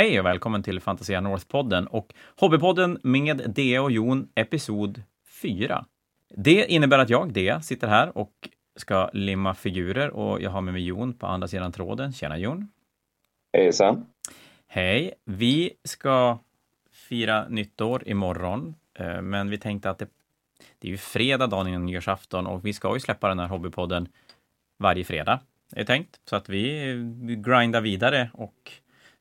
Hej och välkommen till Fantasia North-podden och Hobbypodden med Dea och Jon, episod 4. Det innebär att jag, Dea, sitter här och ska limma figurer och jag har med mig Jon på andra sidan tråden. Tjena Jon! Hejsan! Hej! Vi ska fira nytt år imorgon, eh, men vi tänkte att det, det är ju fredag dagen innan nyårsafton och vi ska ju släppa den här Hobbypodden varje fredag, är tänkt. Så att vi grindar vidare och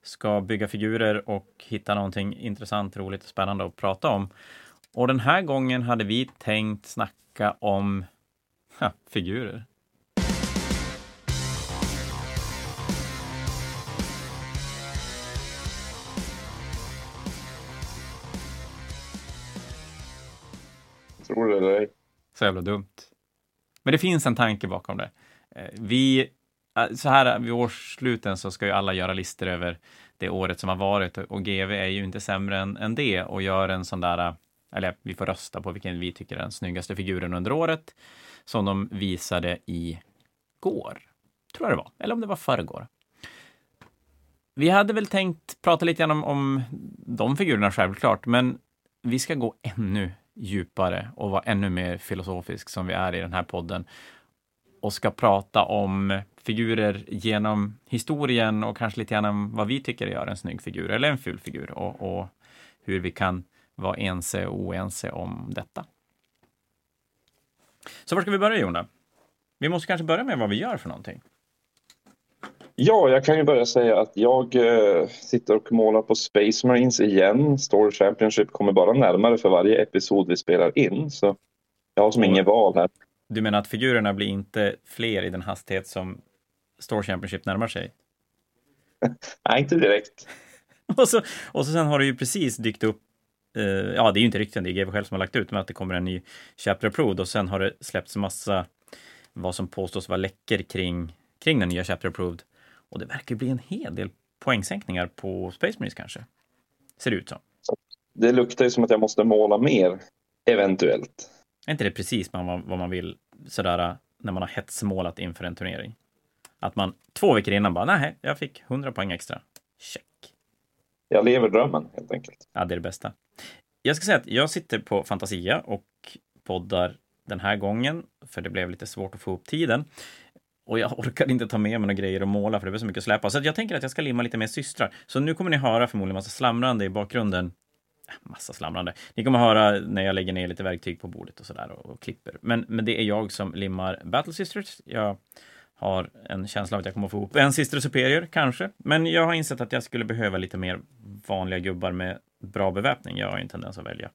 ska bygga figurer och hitta någonting intressant, roligt och spännande att prata om. Och den här gången hade vi tänkt snacka om ha, figurer. Tror det eller ej. Så jävla dumt. Men det finns en tanke bakom det. Eh, Vi, så här vid årssluten så ska ju alla göra listor över det året som har varit och GV är ju inte sämre än, än det och gör en sån där, eller vi får rösta på vilken vi tycker är den snyggaste figuren under året som de visade i går, tror jag det var, eller om det var förrgår. Vi hade väl tänkt prata lite grann om, om de figurerna självklart, men vi ska gå ännu djupare och vara ännu mer filosofisk som vi är i den här podden och ska prata om figurer genom historien och kanske lite grann om vad vi tycker gör en snygg figur eller en ful figur och, och hur vi kan vara ense och oense om detta. Så var ska vi börja Jona? Vi måste kanske börja med vad vi gör för någonting. Ja, jag kan ju börja säga att jag eh, sitter och målar på Space Marines igen. Store Championship kommer bara närmare för varje episod vi spelar in, så jag har som Och- inget val här. Du menar att figurerna blir inte fler i den hastighet som Store Championship närmar sig? Nej, inte direkt. Och så, och så sen har det ju precis dykt upp, eh, ja det är ju inte rykten, det är GW själv som har lagt ut, men att det kommer en ny Chapter Approved och sen har det släppts massa vad som påstås vara läckor kring, kring den nya Chapter Approved. Och det verkar bli en hel del poängsänkningar på Space Marines kanske. Ser det ut som. Det luktar ju som att jag måste måla mer, eventuellt. Är inte det precis vad man, vad man vill sådär när man har hetsmålat inför en turnering? Att man två veckor innan bara, nej, jag fick 100 poäng extra. Check. Jag lever drömmen, helt enkelt. Ja, det är det bästa. Jag ska säga att jag sitter på Fantasia och poddar den här gången, för det blev lite svårt att få upp tiden. Och jag orkade inte ta med mig några grejer och måla, för det var så mycket att släpa. Så jag tänker att jag ska limma lite mer systrar. Så nu kommer ni höra förmodligen massa slamrande i bakgrunden. Äh, Massa slamrande. Ni kommer höra när jag lägger ner lite verktyg på bordet och sådär och, och klipper. Men, men det är jag som limmar Battle Sisters. Jag har en känsla av att jag kommer få ihop en Sister Superior, kanske. Men jag har insett att jag skulle behöva lite mer vanliga gubbar med bra beväpning. Jag har ju en tendens att välja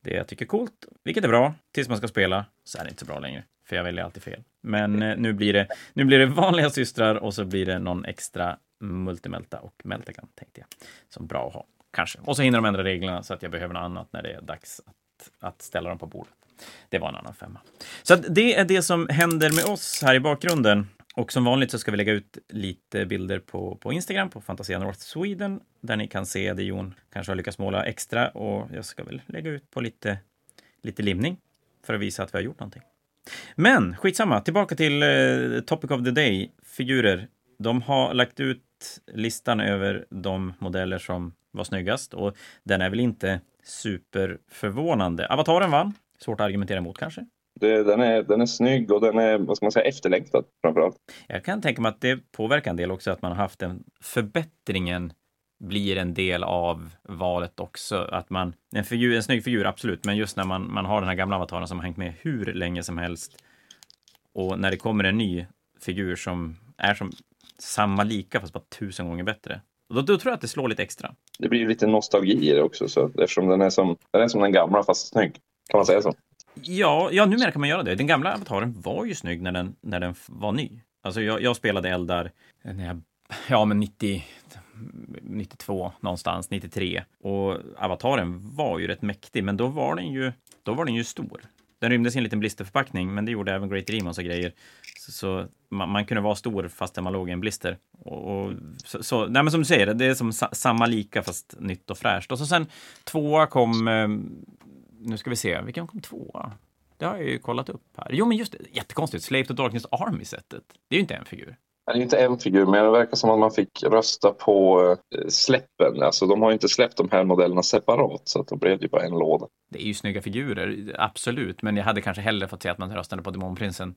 det jag tycker är coolt, vilket är bra. Tills man ska spela så är det inte så bra längre, för jag väljer alltid fel. Men eh, nu blir det, nu blir det vanliga systrar och så blir det någon extra multimelta och meltagan, tänkte jag. Som bra att ha, kanske. Och så hinner de ändra reglerna så att jag behöver något annat när det är dags att, att ställa dem på bordet. Det var en annan femma. Så det är det som händer med oss här i bakgrunden. Och som vanligt så ska vi lägga ut lite bilder på, på Instagram, på Fantasia North Sweden, där ni kan se det Jon kanske har lyckats måla extra och jag ska väl lägga ut på lite, lite limning för att visa att vi har gjort någonting. Men skitsamma, tillbaka till eh, Topic of the Day, figurer. De har lagt ut listan över de modeller som var snyggast och den är väl inte superförvånande. Avataren vann, svårt att argumentera emot kanske. Det, den, är, den är snygg och den är, vad ska man säga, efterlängtad framförallt. Jag kan tänka mig att det påverkar en del också att man har haft en förbättringen blir en del av valet också. Att man, en, figur, en snygg figur, absolut, men just när man, man har den här gamla avataren som har hängt med hur länge som helst och när det kommer en ny figur som är som samma lika fast bara tusen gånger bättre. Och då, då tror jag att det slår lite extra. Det blir lite nostalgi i det också, så, eftersom den är, som, den är som den gamla fast snygg. Kan man säga så? Ja, ja, numera kan man göra det. Den gamla avataren var ju snygg när den, när den var ny. Alltså jag, jag spelade Eldar när jag, ja men 90, 92 någonstans, 93. Och avataren var ju rätt mäktig, men då var den ju, då var den ju stor. Den rymdes i en liten blisterförpackning, men det gjorde även Great Demons och grejer. Så, så man, man kunde vara stor fast man låg i en blister. Och, och, så, så, nej men som du säger, det är som sa, samma lika fast nytt och fräscht. Och så sen tvåa kom, eh, nu ska vi se, vilken kom tvåa? Det har jag ju kollat upp här. Jo, men just det, jättekonstigt. Slave to Darkness Army-sättet. Det är ju inte en figur. Det är inte en figur, men det verkar som att man fick rösta på eh, släppen. Alltså, de har inte släppt de här modellerna separat, så att då blev det bara en låda. Det är ju snygga figurer, absolut, men jag hade kanske hellre fått se att man röstade på Demonprinsen.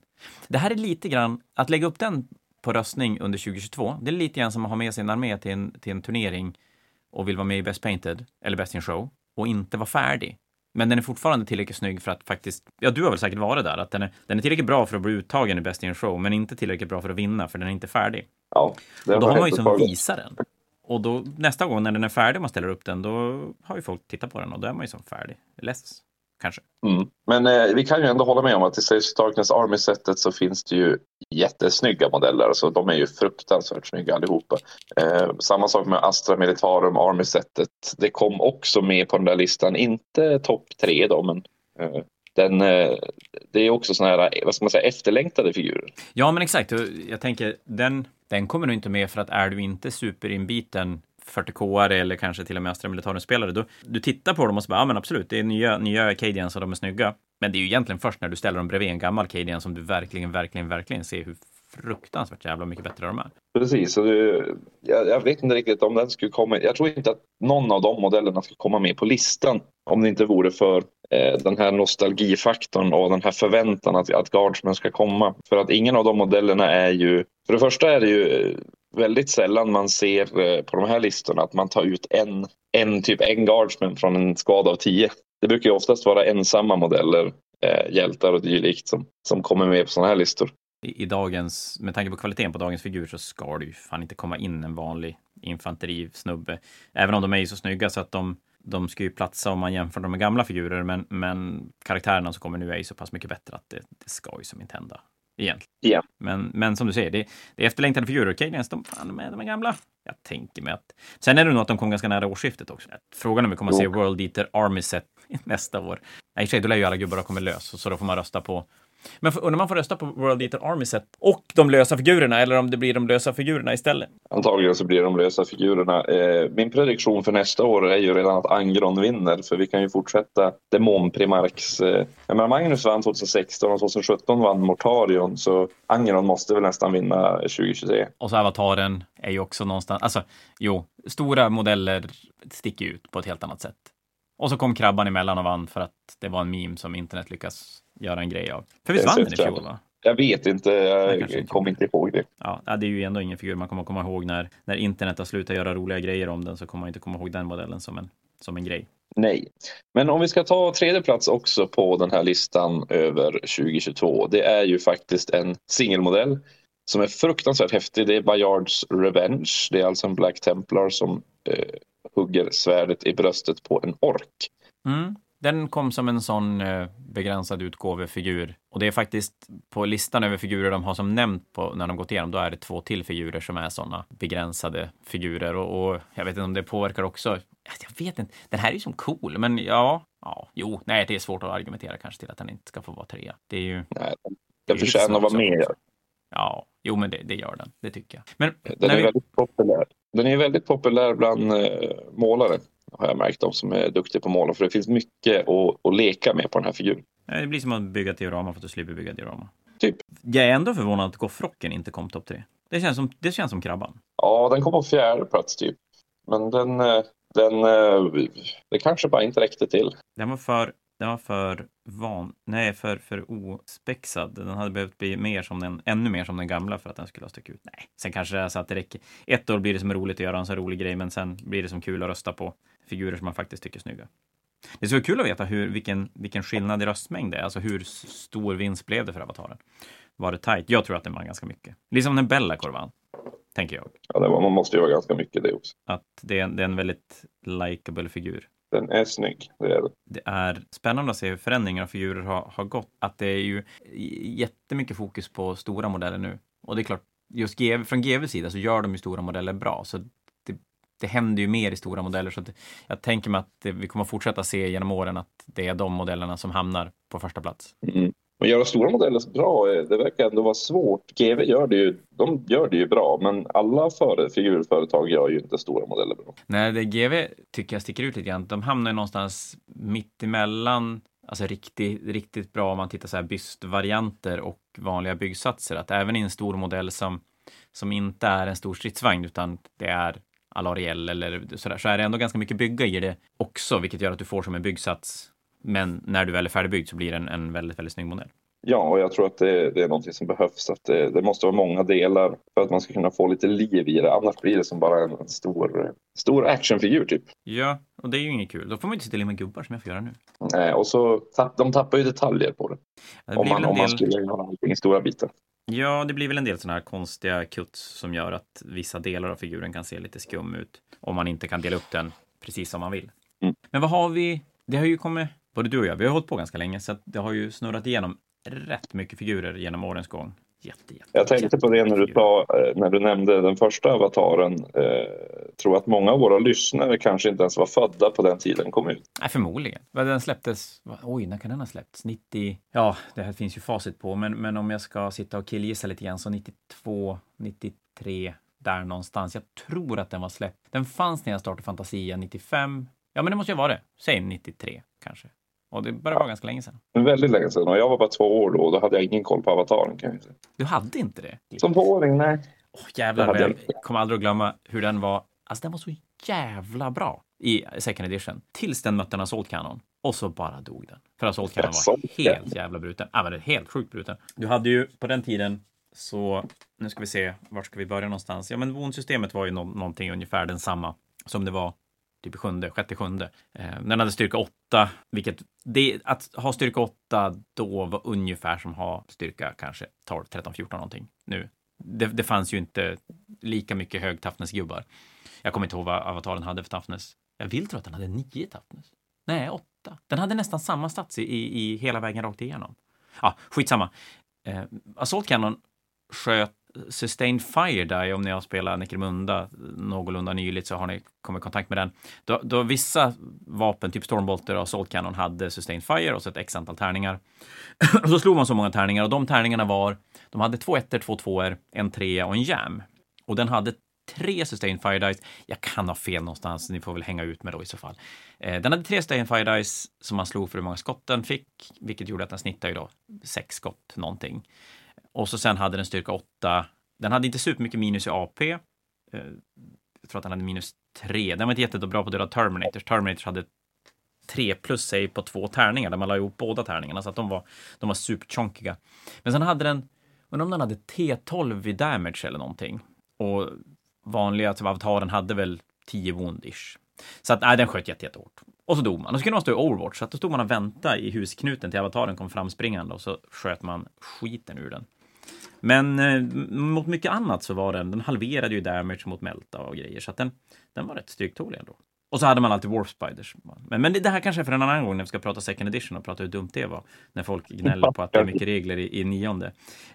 Det här är lite grann, att lägga upp den på röstning under 2022, det är lite grann som att ha med sig en armé till en, till en turnering och vill vara med i Best Painted eller Best in Show och inte vara färdig. Men den är fortfarande tillräckligt snygg för att faktiskt, ja du har väl säkert varit där, att den är, den är tillräckligt bra för att bli uttagen i Best in Show, men inte tillräckligt bra för att vinna, för den är inte färdig. Ja, och då har man ju som visa den. Och då nästa gång när den är färdig och man ställer upp den, då har ju folk tittat på den och då är man ju som färdig. Less kanske. Mm. Men eh, vi kan ju ändå hålla med om att i Sage Darkness Army-setet så finns det ju jättesnygga modeller. Alltså, de är ju fruktansvärt snygga allihopa. Eh, samma sak med Astra Militarum Army-setet. Det kom också med på den där listan. Inte topp tre då, men eh, den, eh, det är också sådana här, vad ska man säga, efterlängtade figurer. Ja, men exakt. Jag tänker, den, den kommer nog inte med för att är du inte superinbiten 40k eller kanske till och med Astra Militarum-spelare, då du tittar på dem och så bara, ja men absolut, det är nya, nya Cadians och de är snygga. Men det är ju egentligen först när du ställer dem bredvid en gammal Cadian som du verkligen, verkligen, verkligen ser hur fruktansvärt jävla mycket bättre de är. Precis, och du, jag, jag, vet inte riktigt om den skulle komma. Jag tror inte att någon av de modellerna skulle komma med på listan om det inte vore för eh, den här nostalgifaktorn och den här förväntan att, att Guardsman ska komma. För att ingen av de modellerna är ju, för det första är det ju eh, väldigt sällan man ser eh, på de här listorna att man tar ut en, en typ en guardsman från en skada av tio. Det brukar ju oftast vara ensamma modeller, eh, hjältar och dylikt som, som kommer med på sådana här listor. I, I, dagens, med tanke på kvaliteten på dagens figur så ska det ju fan inte komma in en vanlig infanterisnubbe. Även om de är ju så snygga så att de, de ska ju platsa om man jämför dem med gamla figurer, men, men karaktärerna som kommer nu är ju så pass mycket bättre att det, det ska ju som inte hända egentligen. Yeah. Men, men som du säger, det, det är efterlängtade figurer. Cadians, de, fan, de, är, de är gamla. Jag tänker mig att... Sen är det nog att de kom ganska nära årsskiftet också. Frågan om vi kommer att se World Eater Army Set nästa år. Nej, i och för sig, då lär ju alla gubbar ha kommit lös, så då får man rösta på men undrar man får rösta på World Eater Army Set och de lösa figurerna eller om det blir de lösa figurerna istället? Antagligen så blir det de lösa figurerna. Eh, min prediktion för nästa år är ju redan att Angron vinner för vi kan ju fortsätta Demon Primarks. Eh, jag menar Magnus vann 2016 och 2017 vann Mortarion så Angron måste väl nästan vinna 2023. Och så Avataren är ju också någonstans, alltså jo, stora modeller sticker ut på ett helt annat sätt. Och så kom Krabban emellan och vann för att det var en meme som internet lyckas göra en grej av. För visst vann den i fjol? Va? Jag vet inte, jag kommer inte ihåg det. Ja, det är ju ändå ingen figur man kommer komma ihåg när, när internet har slutat göra roliga grejer om den så kommer man inte komma ihåg den modellen som en, som en grej. Nej, men om vi ska ta tredje plats också på den här listan över 2022. Det är ju faktiskt en singelmodell som är fruktansvärt häftig. Det är Bayards Revenge. Det är alltså en Black Templar som eh, hugger svärdet i bröstet på en ork. Mm. Den kom som en sån eh, begränsad utgåvefigur. Och det är faktiskt på listan över figurer de har som nämnt på, när de gått igenom, då är det två till figurer som är såna begränsade figurer. Och, och jag vet inte om det påverkar också. Jag vet inte. Den här är ju som cool, men ja, ja, jo, nej, det är svårt att argumentera kanske till att den inte ska få vara trea. Det är ju. Nej, den förtjänar att vara med. Ja, jo, men det, det, gör den. Det tycker jag. Men den är vi... väldigt populär. Den är väldigt populär bland eh, målare har jag märkt, de som är duktiga på mål. För det finns mycket att, att leka med på den här figuren. Det blir som att bygga diorama för att du slipper bygga diorama. Typ. Jag är ändå förvånad att Goffrocken inte kom topp tre. Det känns, som, det känns som krabban. Ja, den kom på fjärde plats typ. Men den, eh, den, eh, det kanske bara inte räckte till. Den var för den var för van, nej, för, för ospexad. Den hade behövt bli mer som den, ännu mer som den gamla för att den skulle ha stuckit ut. Nej, sen kanske det är så att det räcker. Ett år blir det som roligt att göra en så rolig grej, men sen blir det som kul att rösta på figurer som man faktiskt tycker är snygga. Det skulle vara kul att veta hur, vilken, vilken skillnad i röstmängd det är, alltså hur stor vinst blev det för avataren? Var det tajt? Jag tror att det var ganska mycket. Liksom när Bellacor vann, tänker jag. Ja, det var, man måste ju vara ganska mycket det också. Att det är, det är en väldigt likable figur. Den är snygg, det är det. Det är spännande att se hur förändringar av figurer har, har gått. Att det är ju jättemycket fokus på stora modeller nu. Och det är klart, just GV, från GVs sida så gör de ju stora modeller bra. Så det, händer ju mer i stora modeller. Så det, jag tänker mig att det, vi kommer fortsätta se genom åren att det är de modellerna som hamnar på första plats. Mm. Och göra stora modeller bra, eh, det verkar ändå vara svårt. GV gör det ju, de gör det ju bra, men alla för, figurföretag gör ju inte stora modeller bra. Nej, det GV tycker jag sticker ut lite grann. De hamnar ju någonstans mitt emellan alltså riktigt, riktigt bra om man tittar så här bystvarianter och vanliga byggsatser. Att även i en stor modell som som inte är en stor stridsvagn utan det är Alariel eller sådär, så är det ändå ganska mycket bygga i det också, vilket gör att du får som en byggsats. Men när du väl är färdigbyggd så blir det en, en väldigt, väldigt snygg modell. Ja, och jag tror att det, det är någonting som behövs. Att det, det, måste vara många delar för att man ska kunna få lite liv i det. Annars blir det som bara en, en stor, stor actionfigur typ. Ja, och det är ju inget kul. Då får man inte sitta med gubbar som jag får göra nu. Nej, och så de tappar ju detaljer på det. det om, man, del... om man skulle göra allting i stora bitar. Ja, det blir väl en del sådana här konstiga kuts som gör att vissa delar av figuren kan se lite skum ut. Om man inte kan dela upp den precis som man vill. Mm. Men vad har vi? Det har ju kommit, både du och jag, vi har hållit på ganska länge, så det har ju snurrat igenom rätt mycket figurer genom årens gång. Jätte, jätte, jag tänkte på det när du, ta, när du nämnde den första avataren. Eh, tror att många av våra lyssnare kanske inte ens var födda på den tiden kom ut. Nej, förmodligen. Den släpptes, oj, när kan den ha släppts? 90? Ja, det här finns ju facit på, men, men om jag ska sitta och killgissa lite grann så 92, 93, där någonstans. Jag tror att den var släppt. Den fanns när jag startade Fantasia 95. Ja, men det måste ju vara det. Säg 93 kanske. Och det börjar vara ganska länge sedan. Väldigt länge sedan. Och jag var bara två år då och då hade jag ingen koll på avataren. Kan jag säga. Du hade inte det? Som tvååring, nej. Oh, jävlar, jag, jag kommer aldrig att glömma hur den var. Alltså den var så jävla bra i second edition. Tills den mötte en Assault Cannon. Och så bara dog den. För Assault Cannon var helt jävla bruten. Ja, men helt sjukt bruten. Du hade ju på den tiden så, nu ska vi se, vart ska vi börja någonstans? Ja, men vonsystemet var ju no någonting ungefär densamma som det var typ sjunde, sjätte, sjunde. Eh, den hade styrka 8, vilket det, att ha styrka 8 då var ungefär som ha styrka kanske 12, 13, 14 någonting nu. Det, det fanns ju inte lika mycket hög gubbar. Jag kommer inte ihåg vad avataren hade för Tafnes. Jag vill tro att den hade 9 Tafnes. Nej, 8. Den hade nästan samma stats i, i, i hela vägen rakt igenom. Ja, skitsamma. Eh, Assault Cannon sköt Sustained Fire Die, om ni har spelat Necromunda någorlunda nyligt så har ni kommit i kontakt med den. Då, då vissa vapen, typ Stormbolter och Assault Cannon, hade Sustained Fire och så ett x antal tärningar. och så slog man så många tärningar och de tärningarna var, de hade två ettor, två tvåor, en trea och en jam. Och den hade tre Sustained Fire Dice. Jag kan ha fel någonstans, ni får väl hänga ut med då i så fall. Eh, den hade tre Sustained Fire Dice som man slog för hur många skott den fick, vilket gjorde att den snittade ju då sex skott någonting. Och så sen hade den styrka 8. Den hade inte supermycket minus i AP. Eh, jag tror att den hade minus 3. Den var inte jättebra på att döda Terminators. Terminators hade 3 plus sig på två tärningar där man la ihop båda tärningarna så att de var, de var superchonkiga. Men sen hade den, undrar om den hade T12 i damage eller någonting. Och vanliga typ, avataren hade väl 10 woundish. Så att nej, den sköt jätte, jättehårt. Och så dog man. Och så kunde man stå i Overwatch, så att då stod man och väntade i husknuten till avataren kom framspringande och så sköt man skiten ur den. Men eh, mot mycket annat så var den, den halverade ju damage mot Melta och grejer, så att den, den var rätt stryktålig ändå. Och så hade man alltid Warp Spiders. Men, men det, här kanske är för en annan gång när vi ska prata second edition och prata hur dumt det var. När folk gnäller på att det är mycket regler i, i nionde.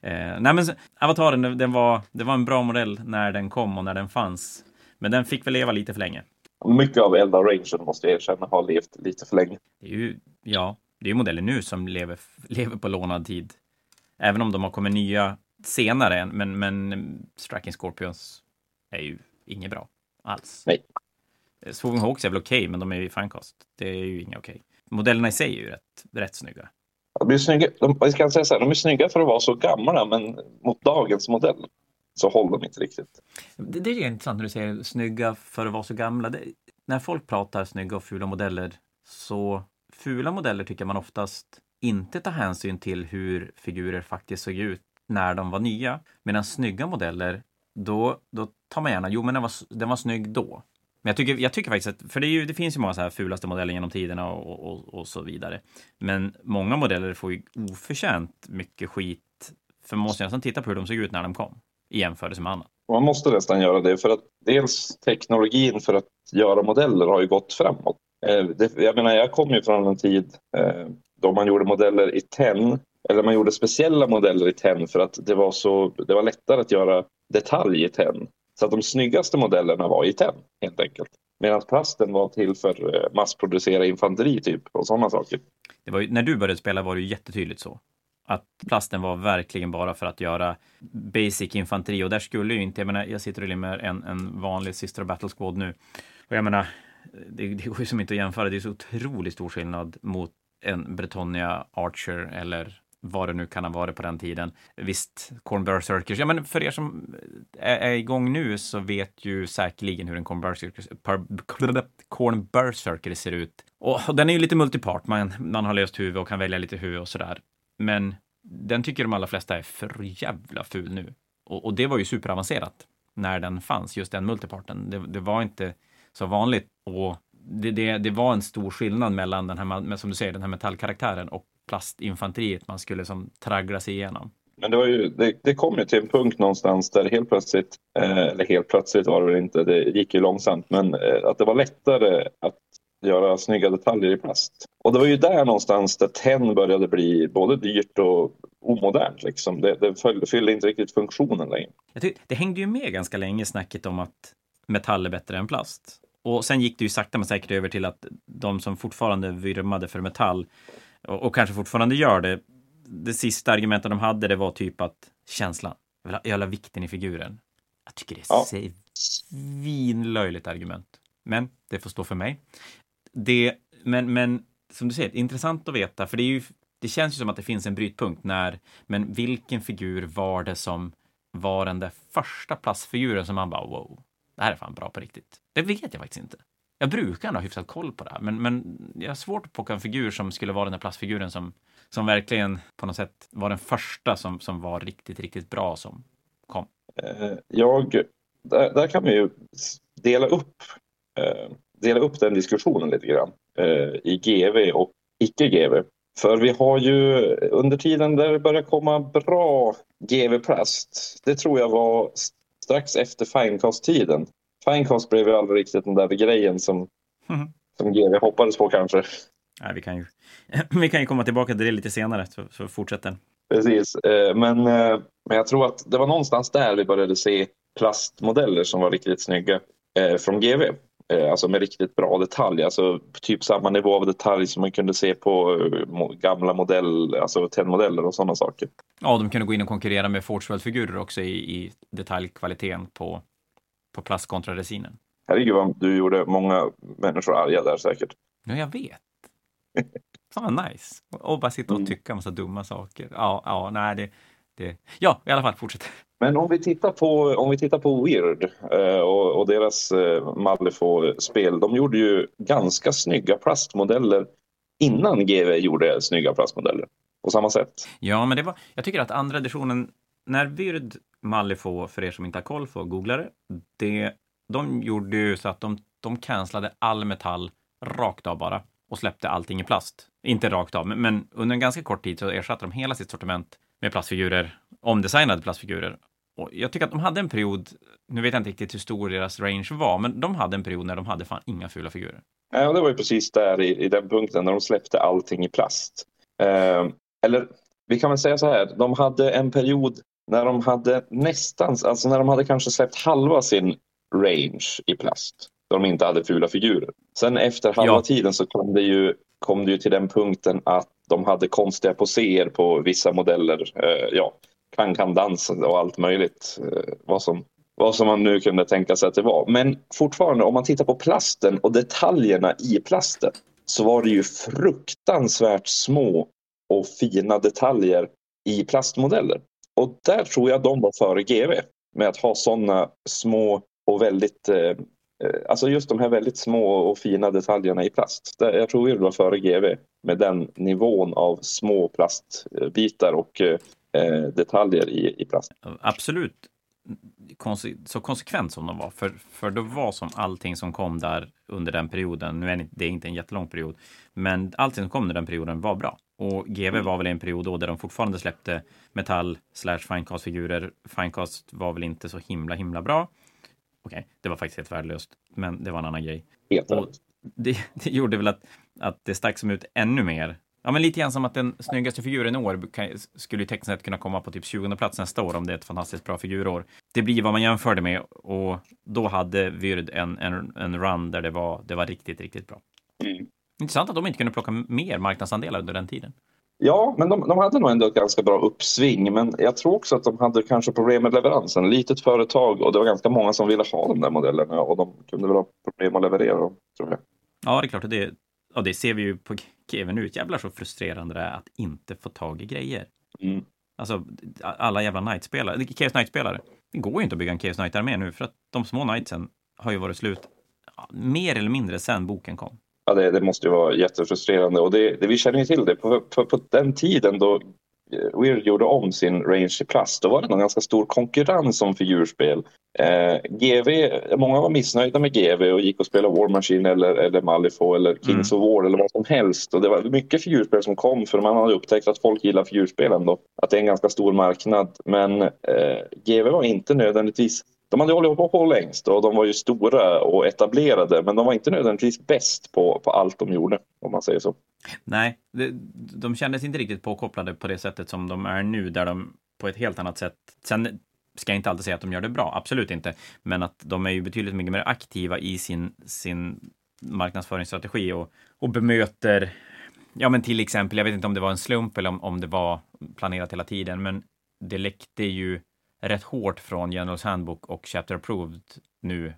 Eh, nej men Avataren, den var, det var en bra modell när den kom och när den fanns. Men den fick väl leva lite för länge. Mycket av Eldar Rangen måste jag erkänna har levt lite för länge. Det är ju, ja, det är modeller nu som lever, lever på lånad tid. Även om de har kommit nya senare, men, men Striking Scorpions är ju inget bra alls. Nej. Swooping Hawks är väl okej, okay, men de är ju fankost. Det är ju inga okej. Okay. Modellerna i sig är ju rätt, rätt snygga. De är snygga. De, jag ska säga så här, de är snygga för att vara så gamla, men mot dagens modell så håller de inte riktigt. Det, det är intressant när du säger snygga för att vara så gamla. Det, när folk pratar snygga och fula modeller så fula modeller tycker man oftast inte tar hänsyn till hur figurer faktiskt såg ut när de var nya. Medan snygga modeller, då, då tar man gärna, jo men den var, den var snygg då. Men jag tycker, jag tycker faktiskt att, för det, ju, det finns ju många så här fulaste modeller genom tiderna och, och, och, så vidare. Men många modeller får ju oförtjänt mycket skit. För man måste nästan titta på hur de såg ut när de kom i jämförelse med annat. Man måste nästan göra det för att dels teknologin för att göra modeller har ju gått framåt. Eh, jag menar, jag kommer ju från en tid eh, då man gjorde modeller i tenn eller man gjorde speciella modeller i tenn för att det var, så, det var lättare att göra detalj i tenn. Så att de snyggaste modellerna var i tenn helt enkelt. Medan plasten var till för eh, massproducera infanteri typ och sådana saker. Det var ju, när du började spela var det ju jättetydligt så. Att plasten var verkligen bara för att göra basic infanteri och där skulle ju inte, jag menar, jag sitter och limmar en, en vanlig Sister Battle Squad nu. Och jag menar, det, det går ju som inte att jämföra, det är så otroligt stor skillnad mot en Bretonia Archer eller vad det nu kan ha varit på den tiden. Visst, Corn Berserkers, ja men för er som är, är igång nu så vet ju säkerligen hur en Corn Berserkers, Corn Berserker ser ut. Och den är ju lite multipart, man, man har löst huvud och kan välja lite huvud och sådär. Men den tycker de allra flesta är för jävla ful nu. Och, och det var ju superavancerat när den fanns, just den multiparten. Det, det var inte så vanligt och det, det, det, var en stor skillnad mellan den här, som du säger, den här metallkaraktären och plastinfanteriet man skulle som traggla sig igenom. Men det, var ju, det, det kom ju till en punkt någonstans där helt plötsligt, eh, eller helt plötsligt var det väl inte, det gick ju långsamt, men eh, att det var lättare att göra snygga detaljer i plast. Och det var ju där någonstans där tenn började bli både dyrt och omodernt. Liksom. Det, det fyllde inte riktigt funktionen längre. Tycker, det hängde ju med ganska länge snacket om att metall är bättre än plast. Och sen gick det ju sakta men säkert över till att de som fortfarande vurmade för metall och, och kanske fortfarande gör det. Det sista argumentet de hade, det var typ att känslan, jag vill ha vikten i figuren. Jag tycker det är ja. svinlöjligt argument. Men det får stå för mig. Det, men, men som du säger, intressant att veta, för det är ju det känns ju som att det finns en brytpunkt när, men vilken figur var det som var den där första plastfiguren som man bara wow, det här är fan bra på riktigt. Det vet jag faktiskt inte. Jag brukar ha hyfsat koll på det här, men, men jag har svårt att plocka en figur som skulle vara den där plastfiguren som, som verkligen på något sätt var den första som, som var riktigt, riktigt bra som kom. Eh, jag, där, där kan vi ju dela upp, eh, dela upp den diskussionen lite grann eh, i GV och icke-GV. För vi har ju under tiden där det började komma bra GV-plast, det tror jag var strax efter Finecast-tiden. Finecast blev ju aldrig riktigt den där grejen som, mm. som GV hoppades på kanske. Nej, vi, kan ju, vi kan ju komma tillbaka till det lite senare, så, så fortsätter. Precis, eh, men, eh, men jag tror att det var någonstans där vi började se plastmodeller som var riktigt snygga eh, från GV. Alltså med riktigt bra detalj, alltså typ samma nivå av detalj som man kunde se på gamla modell, alltså tennmodeller och sådana saker. Ja, de kunde gå in och konkurrera med Forge figurer också i, i detaljkvaliteten på, på plast kontra resinen. Herregud, vad du gjorde många människor arga där säkert. Ja, jag vet. Fan vad nice. Och bara sitta och mm. tycka en massa dumma saker. Ja, ja, nej, det, det... Ja, i alla fall, fortsätt. Men om vi tittar på, om vi tittar på Weird eh, och, och, deras eh, Malifaux-spel. De gjorde ju ganska snygga plastmodeller innan GW gjorde snygga plastmodeller på samma sätt. Ja, men det var, jag tycker att andra editionen, när Weird Malifaux, för er som inte har koll, får googla det, det de gjorde ju så att de, de cancellade all metall rakt av bara och släppte allting i plast. Inte rakt av, men, men under en ganska kort tid så ersatte de hela sitt sortiment med plastfigurer, omdesignade plastfigurer. Och jag tycker att de hade en period, nu vet jag inte riktigt hur stor deras range var, men de hade en period när de hade fan inga fula figurer. Ja, det var ju precis där i, i den punkten när de släppte allting i plast. Eh, eller vi kan väl säga så här, de hade en period när de hade nästan, alltså när de hade kanske släppt halva sin range i plast. Då de inte hade fula figurer. Sen efter halva ja. tiden så kom det, ju, kom det ju till den punkten att de hade konstiga poser på vissa modeller. Eh, ja, kan-kan-dans och allt möjligt. Eh, vad, som, vad som man nu kunde tänka sig att det var. Men fortfarande, om man tittar på plasten och detaljerna i plasten så var det ju fruktansvärt små och fina detaljer i plastmodeller. Och där tror jag de var före GV med att ha sådana små och väldigt eh, eh, alltså just de här väldigt små och fina detaljerna i plast. Jag tror vi var före GV med den nivån av små plastbitar och eh, eh detaljer i, i plast. Absolut så konsekvent som de var. För, för det var som allting som kom där under den perioden. Nu är det inte en jättelång period, men allting som kom under den perioden var bra. Och GV mm. var väl en period då där de fortfarande släppte metall slash finecast-figurer. Finecast var väl inte så himla himla bra. Okej, okay, det var faktiskt helt värdelöst, men det var en annan grej. Helt och det, det, gjorde väl att, att det stack som ut ännu mer. Ja, men lite grann som att den snyggaste figuren i år kan, skulle tekniskt sett kunna komma på typ 20 plats nästa år om det är ett fantastiskt bra figurår. Det blir vad man jämförde med och då hade Vyrd en, en, en run där det var, det var riktigt, riktigt bra. Mm. Intressant att de inte kunde plocka mer marknadsandelar under den tiden. Ja, men de, de, hade nog ändå ett ganska bra uppsving. Men jag tror också att de hade kanske problem med leveransen. Litet företag och det var ganska många som ville ha de där modellerna och de kunde väl ha problem att leverera dem, tror jag. Ja, det är klart. Det, och det ser vi ju på GV nu. Jävlar så frustrerande det är att inte få tag i grejer. Mm. Alltså, alla jävla Knight-spelare, Chaos Knight-spelare. Det går ju inte att bygga en Chaos Knight-armé nu, för att de små Knightsen har ju varit slut mer eller mindre sen boken kom. Ja, det, det måste ju vara jättefrustrerande och det, det vi känner ju till det. På, på, på den tiden då Weird gjorde om sin Range Plus, då var det en ganska stor konkurrens om figurspel. Eh, GV, många var missnöjda med GV och gick och spelade War Machine eller, eller Malifaux eller Kings mm. of War eller vad som helst. Och det var mycket figurspel som kom för man hade upptäckt att folk gillar figurspel ändå. Att det är en ganska stor marknad. Men eh, GV var inte nödvändigtvis de hade hållit på längst och de var ju stora och etablerade men de var inte nödvändigtvis bäst på, på allt de gjorde om man säger så. Nej, det, de kändes inte riktigt påkopplade på det sättet som de är nu där de på ett helt annat sätt. Sen ska jag inte alltid säga att de gör det bra, absolut inte, men att de är ju betydligt mycket mer aktiva i sin, sin marknadsföringsstrategi och, och bemöter Ja, men till exempel, jag vet inte om det var en slump eller om, om det var planerat hela tiden, men det läckte ju rätt hårt från Generals Handbook och Chapter Approved nu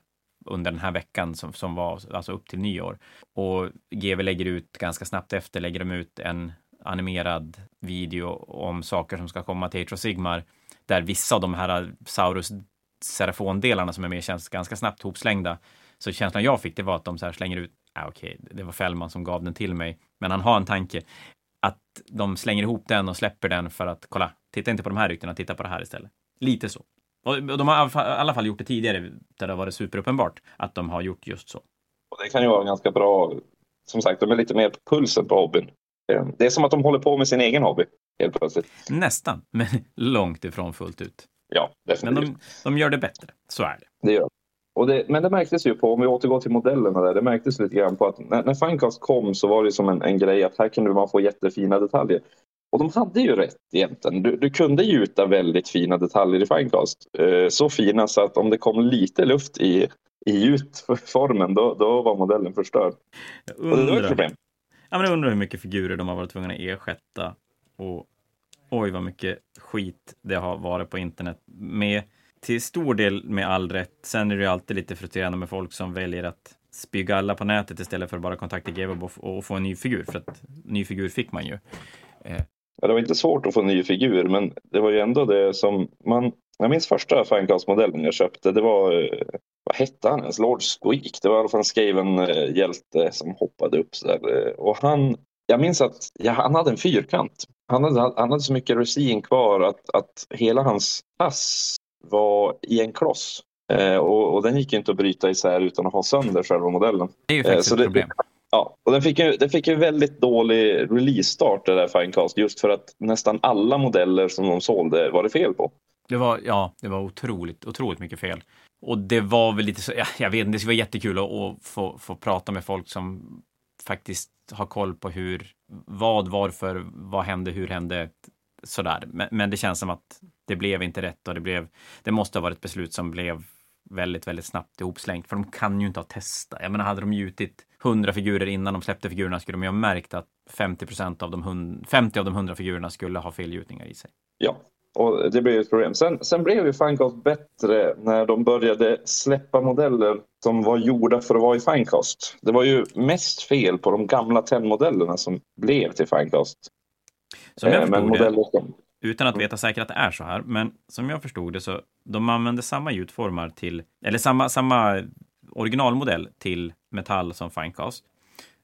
under den här veckan som, som var alltså upp till nyår. Och GV lägger ut ganska snabbt efter, lägger de ut en animerad video om saker som ska komma till Atro Sigmar, där vissa av de här Saurus Serafon-delarna som är med känns ganska snabbt hopslängda. Så känslan jag fick det var att de så här slänger ut, ah, okej, okay, det var Fällman som gav den till mig, men han har en tanke att de slänger ihop den och släpper den för att kolla, titta inte på de här ryktena, titta på det här istället. Lite så. Och de har i alla fall gjort det tidigare där det har varit superuppenbart att de har gjort just så. Och det kan ju vara ganska bra. Som sagt, de är lite mer på pulsen på hobbyn. Det är som att de håller på med sin egen hobby helt plötsligt. Nästan, men långt ifrån fullt ut. Ja, definitivt. Men de, de gör det bättre, så är det. Det gör och det, men det märktes ju på, om vi återgår till modellerna där, det märktes lite grann på att när, när Finecast kom så var det som en, en grej att här kunde man få jättefina detaljer. Och de hade ju rätt egentligen. Du, du kunde gjuta väldigt fina detaljer i Finecast. Eh, så fina så att om det kom lite luft i, i gjutformen då, då var modellen förstörd. Undrar, och det var ett problem. Ja, men jag undrar hur mycket figurer de har varit tvungna att ersätta. Och oj vad mycket skit det har varit på internet. Med, till stor del med all rätt. Sen är det ju alltid lite frustrerande med folk som väljer att spy alla på nätet istället för att bara kontakta GW och få en ny figur. För att ny figur fick man ju. Ja, det var inte svårt att få en ny figur, men det var ju ändå det som man... Jag minns första Finecast-modellen jag köpte. Det var, eh, vad hette han ens? Lord Squeak. Det var i alla fall en skriven eh, hjälte som hoppade upp så där. Eh, och han, jag minns att ja, han hade en fyrkant. Han hade, han hade så mycket resin kvar att, att hela hans pass var i en kloss. Eh, och, och, den gick inte att bryta isär utan att ha sönder själva modellen. Det är ju faktiskt eh, ett problem. Ja, och den fick ju, den fick ju väldigt dålig release-start det där Finecast just för att nästan alla modeller som de sålde var det fel på. Det var, ja, det var otroligt, otroligt mycket fel. Och det var väl lite så, ja, jag vet inte, det skulle vara jättekul att, att få, få prata med folk som faktiskt har koll på hur, vad, varför, vad hände, hur hände, sådär. Men, men det känns som att det blev inte rätt och det blev, det måste ha varit ett beslut som blev väldigt, väldigt snabbt ihopslängt. För de kan ju inte ha testat. Jag menar, hade de gjutit 100 figurer innan de släppte figurerna skulle de ju ha märkt att 50% av de 50 av de 100 figurerna skulle ha felgjutningar i sig. Ja, och det blev ett problem. Sen, sen blev ju Finecast bättre när de började släppa modeller som var gjorda för att vara i Finecast. Det var ju mest fel på de gamla 10-modellerna som blev till Finecast. Som jag eh, förstod det, som... utan att veta säkert att det är så här, men som jag förstod det så de använde samma gjutformar till, eller samma, samma originalmodell till metall som Finecast,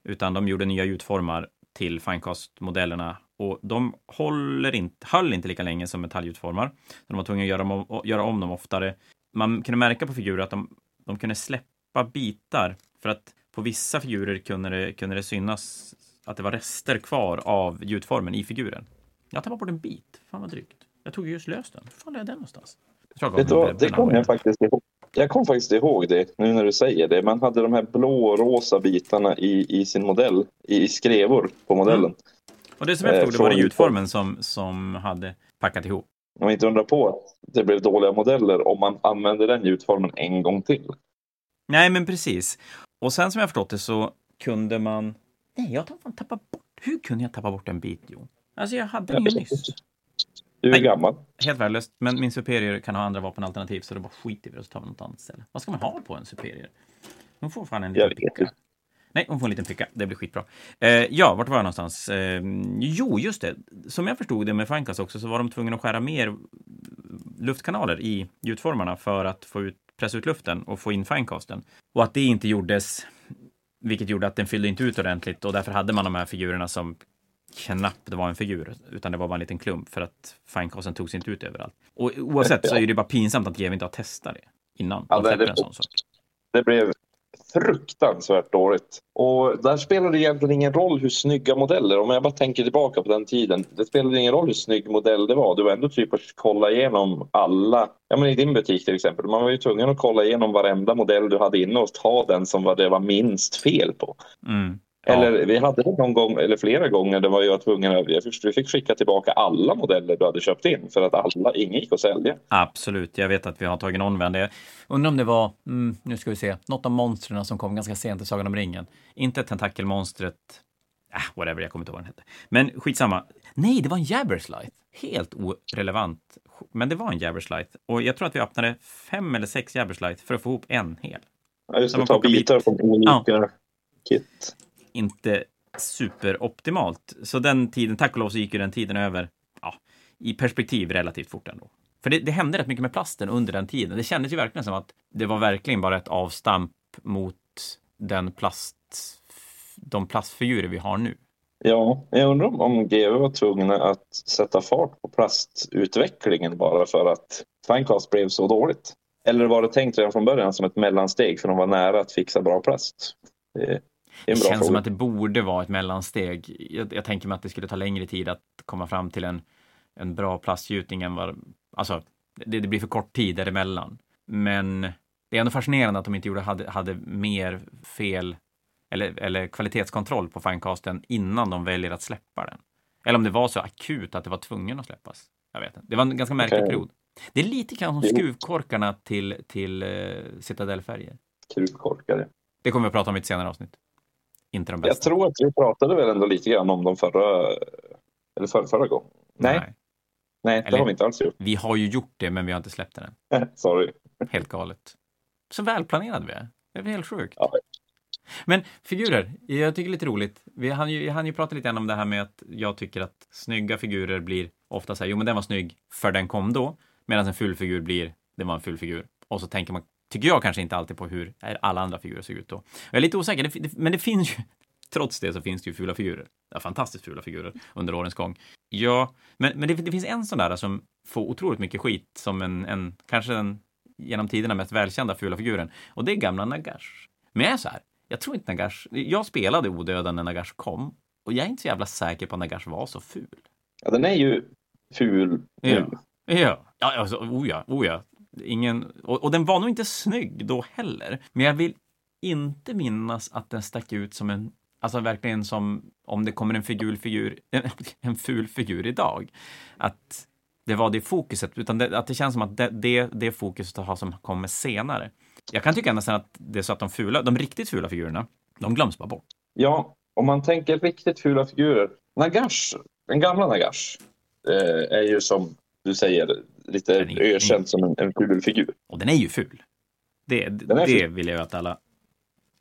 utan de gjorde nya gjutformar till Finecast-modellerna och de håller inte, höll inte lika länge som metallgjutformar. De var tvungna att göra om, göra om dem oftare. Man kunde märka på figurer att de, de kunde släppa bitar för att på vissa figurer kunde det, kunde det synas att det var rester kvar av gjutformen i figuren. Jag tappade bort en bit. Fan vad drygt. Jag tog just lös den. Hur fan är den någonstans? Det, det kommer jag faktiskt ihåg. Jag kom faktiskt ihåg det nu när du säger det. Man hade de här blå och rosa bitarna i, i sin modell, i skrevor på modellen. Mm. Och det som jag förstod det var det gjutformen som, som hade packat ihop. Man inte undra på att det blev dåliga modeller om man använde den gjutformen en gång till. Nej, men precis. Och sen som jag förstått det så kunde man... Nej, jag tappade bort... Hur kunde jag tappa bort en bit, Jon? Alltså, jag hade den ju nyss. Du är Nej, gammal. Helt värdelöst. Men min superior kan ha andra vapenalternativ så det bara skiter vi och så tar vi något annat ställe. Vad ska man ha på en superior? Hon får fan en liten picka. Nej, hon får en liten pricka. Det blir skitbra. Eh, ja, vart var jag någonstans? Eh, jo, just det. Som jag förstod det med Finecast också så var de tvungna att skära mer luftkanaler i ljudformarna för att få ut, pressa ut luften och få in Finecasten. Och att det inte gjordes, vilket gjorde att den fyllde inte ut ordentligt och därför hade man de här figurerna som knappt var en figur, utan det var bara en liten klump för att Finecasten togs inte ut överallt. Och oavsett så är det bara pinsamt att GW inte har testat det innan. Ja, det, det, en sån sak. det blev fruktansvärt dåligt. Och där spelade det egentligen ingen roll hur snygga modeller, om jag bara tänker tillbaka på den tiden. Det spelade ingen roll hur snygg modell det var. Du var ändå typ att kolla igenom alla. Ja, men i din butik till exempel. Man var ju tvungen att kolla igenom varenda modell du hade inne och ta den som det var minst fel på. Mm. Eller vi hade det någon gång, eller flera gånger, där var jag tvungen att vi fick skicka tillbaka alla modeller du hade köpt in för att alla, ingen gick att sälja. Absolut, jag vet att vi har tagit en omvänd. Undrar om det var, mm, nu ska vi se, något av monstren som kom ganska sent i Sagan om ringen. Inte tentakelmonstret, äh, whatever, jag kommer inte ihåg vad den hette. Men skitsamma. Nej, det var en Jabberslite. Helt orelevant. Men det var en Jabberslite. Och jag tror att vi öppnade fem eller sex Jabberslite för att få ihop en hel. Ja, just det, ta bitar från olika ja. kit inte superoptimalt. Så den tiden, tack och lov så gick ju den tiden över, ja, i perspektiv relativt fort ändå. För det, det hände rätt mycket med plasten under den tiden. Det kändes ju verkligen som att det var verkligen bara ett avstamp mot den plast, de plastfigurer vi har nu. Ja, jag undrar om, om GW var tvungna att sätta fart på plastutvecklingen bara för att Finecast blev så dåligt. Eller var det tänkt redan från början som ett mellansteg för de var nära att fixa bra plast? Det det, det känns fråga. som att det borde vara ett mellansteg. Jag, jag, tänker mig att det skulle ta längre tid att komma fram till en, en bra plastgjutning än vad... Alltså, det, det blir för kort tid däremellan. Men det är ändå fascinerande att de inte gjorde, hade, hade mer fel eller, eller kvalitetskontroll på Finecasten innan de väljer att släppa den. Eller om det var så akut att det var tvungen att släppas. Jag vet inte. Det var en ganska märklig okay. period. Det är lite grann som skruvkorkarna till, till uh, Citadellfärger. Skruvkorkar, Det kommer vi att prata om i ett senare avsnitt inte de bästa. Jag tror att vi pratade väl ändå lite grann om dem förra, eller förra, förra gången. Nej. Nej, Nej det eller, har vi inte alls gjort. Vi har ju gjort det, men vi har inte släppt den än. Sorry. Helt galet. Så välplanerade vi är. Det är helt sjukt. Ja. Men figurer, jag tycker det är lite roligt. Vi hann ju, hann ju prata lite grann om det här med att jag tycker att snygga figurer blir ofta så här, jo men den var snygg för den kom då, medan en ful figur blir, det var en ful figur. Och så tänker man tycker jag kanske inte alltid på hur alla andra figurer ser ut då. Jag är lite osäker, men det finns ju, trots det så finns det ju fula figurer. Ja, fantastiskt fula figurer under årens gång. Ja, men, men det, det finns en sån där som får otroligt mycket skit som en, en kanske den genom tiderna mest välkända fula figuren. Och det är gamla Nagash. Men jag är så här, jag tror inte Nagash, jag spelade odöden när Nagash kom och jag är inte så jävla säker på att Nagash var så ful. Ja, den är ju ful nu. Ja, ja, ja alltså, oh ja, oh ja. Ingen, och, och, den var nog inte snygg då heller. Men jag vill inte minnas att den stack ut som en, alltså verkligen som om det kommer en figur, figur en, en ful figur idag. Att det var det fokuset, utan det, att det känns som att det, det, det fokuset har som kommer senare. Jag kan tycka nästan att det är så att de fula, de riktigt fula figurerna, de glöms bara bort. Ja, om man tänker riktigt fula figurer. Nagash, den gamla Nagash, eh, är ju som du säger lite är, ökänd som en, en ful figur. Och den är ju ful. Det, det ful. vill jag att alla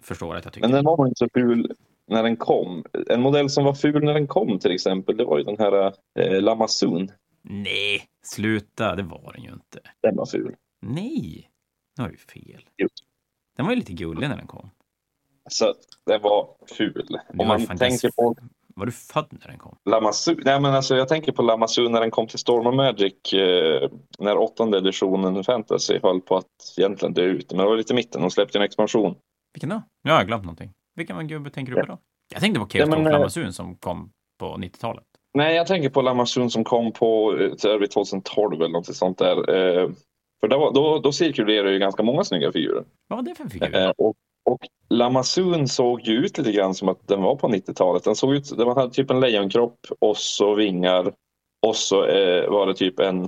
förstår att jag tycker. Men den var inte så ful när den kom. En modell som var ful när den kom till exempel, det var ju den här eh, Lamazoon. Nej, sluta, det var den ju inte. Den var ful. Nej, nu har du fel. Jo. Den var ju lite gullig när den kom. Alltså, den var ful. Om man tänker på... Var du född när den kom? Lamassu, nej men alltså jag tänker på Lamassu när den kom till Storm of Magic eh, när åttonde editionen Fantasy höll på att egentligen dö ut. Men det var lite mitten, de släppte en expansion. Vilken då? Nu har jag glömt någonting. Vilken gubbe tänker du på då? Jag tänkte på Chaos ja, Lamassun som kom på 90-talet. Nej, jag tänker på Lamassun som kom på 2012 eller något sånt där. Eh, för då, då, då cirkulerade ju ganska många snygga figurer. Vad var det för figurer? Eh, och och Lamazun såg ju ut lite grann som att den var på 90-talet. Den såg ut, den hade typ en lejonkropp och så vingar och så eh, var det typ en,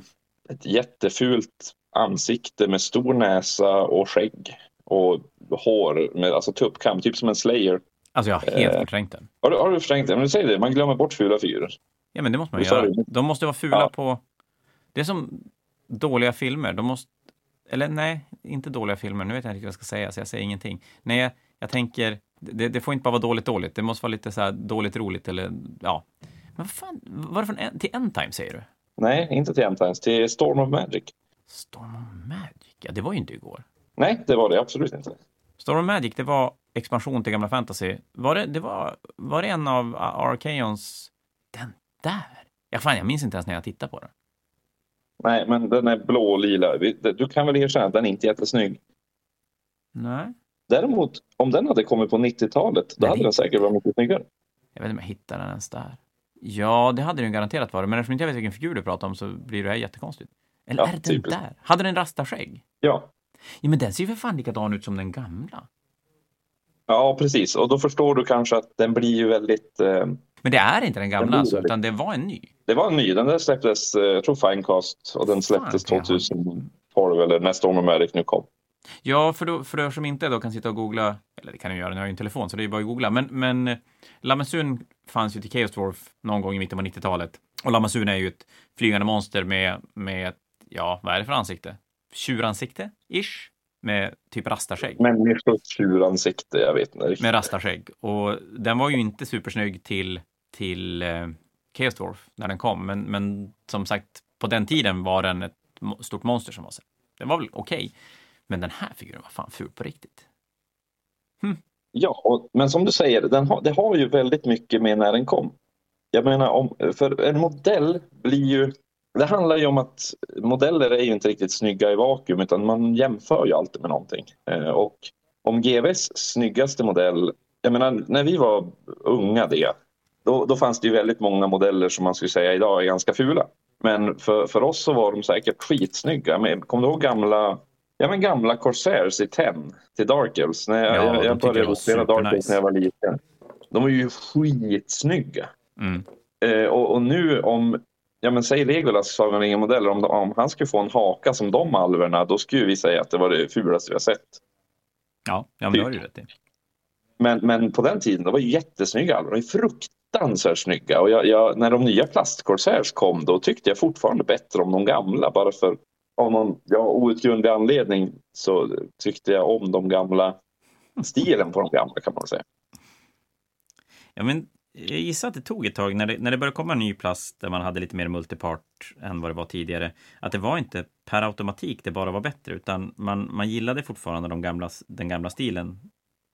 ett jättefult ansikte med stor näsa och skägg och hår med alltså tuppkam, typ som en slayer. Alltså jag har helt eh, förträngt den. Har du, har du förträngt den? Men du säger det, man glömmer bort fula figurer. Ja men det måste man du göra. De måste vara fula ja. på... Det är som dåliga filmer. De måste eller nej, inte dåliga filmer. Nu vet jag inte vad jag ska säga, så jag säger ingenting. Nej, jag, tänker Det, det får inte bara vara dåligt dåligt. Det måste vara lite så här dåligt roligt eller ja. Men vad fan, var det från till Endtime säger du? Nej, inte till Endtimes, till Storm of Magic. Storm of Magic? Ja, det var ju inte igår. Nej, det var det absolut inte. Storm of Magic, det var expansion till gamla fantasy. Var det, det var, var det en av Archaeons... Den där? Ja, fan, jag minns inte ens när jag tittade på den. Nej, men den är blå och lila. Du kan väl erkänna att den inte är jättesnygg. Nej. Däremot, om den hade kommit på 90-talet, då Nej, hade den säkert varit mycket snyggare. Jag vet inte om jag hittar den ens där. Ja, det hade den garanterat varit, men eftersom inte jag vet vilken figur du pratar om så blir det här jättekonstigt. Eller Ja, är den typiskt. där? Hade den rastaskägg? Ja. Ja, men den ser ju för fan likadan ut som den gamla. ja, precis. Och då förstår du kanske att den blir ju väldigt... Eh, Men det är inte den gamla alltså, utan det var en ny. det var en ny. Den där släpptes, eh, jag tror Finecast, och den släpptes Fan, kan jag- 2012 eller när Storm of Magic nu kom. Ja, för, då, för er som inte då kan sitta och googla, eller det kan ni göra, ni har ju en telefon, så det är ju bara att googla. Men, men eh, Lamasun fanns ju till Chaos Dwarf någon gång i mitten på 90-talet. Och Lamasun är ju ett flygande monster med, med, ja, vad är det för ansikte? Tjuransikte, ish? Med typ rastaskägg. Människors tjuransikte, jag vet inte riktigt. Med rastaskägg. Och den var ju inte supersnygg till, till eh, Chaos Dwarf när den kom, men, men som sagt, på den tiden var den ett stort monster som var så. Den var väl okej. Men den här figuren var fan ful på riktigt. Ja, och, men som du säger, den har, det har ju väldigt mycket med när den kom. Jag menar, om, för en modell blir ju... Det handlar ju om att modeller är ju inte riktigt snygga i vakuum utan man jämför ju alltid med någonting. Eh, och om GVs snyggaste modell, jag menar när vi var unga det, då, då fanns det ju väldigt många modeller som man skulle säga idag är ganska fula. Men för, för oss så var de säkert skitsnygga. Men, kommer du ihåg gamla, ja, men gamla Corsairs i 10 till Dark Elves? När jag, Ja, jag, jag började spela Dark Elves när jag var liten. De var ju skitsnygga. Mm. Eh, och, och nu om, ja men säg Legolas Sagan om ringen-modeller, om, om han skulle få en haka som de alverna, då skulle vi säga att det var det fulaste vi har sett. Ja, ja men det har du rätt i. Men, men på den tiden, de var jättesnygga alver. De var fruktansvärt snygga. Och jag, jag, när de nya plastcorsairs kom, då tyckte jag fortfarande bättre om de gamla. Bara för av någon ja, outgrundlig anledning så tyckte jag om de gamla stilen på de gamla kan man säga. Ja, men jag gissar att det tog ett tag när det, när det började komma en ny plast där man hade lite mer multipart än vad det var tidigare. Att det var inte per automatik det bara var bättre, utan man, man gillade fortfarande de gamla, den gamla stilen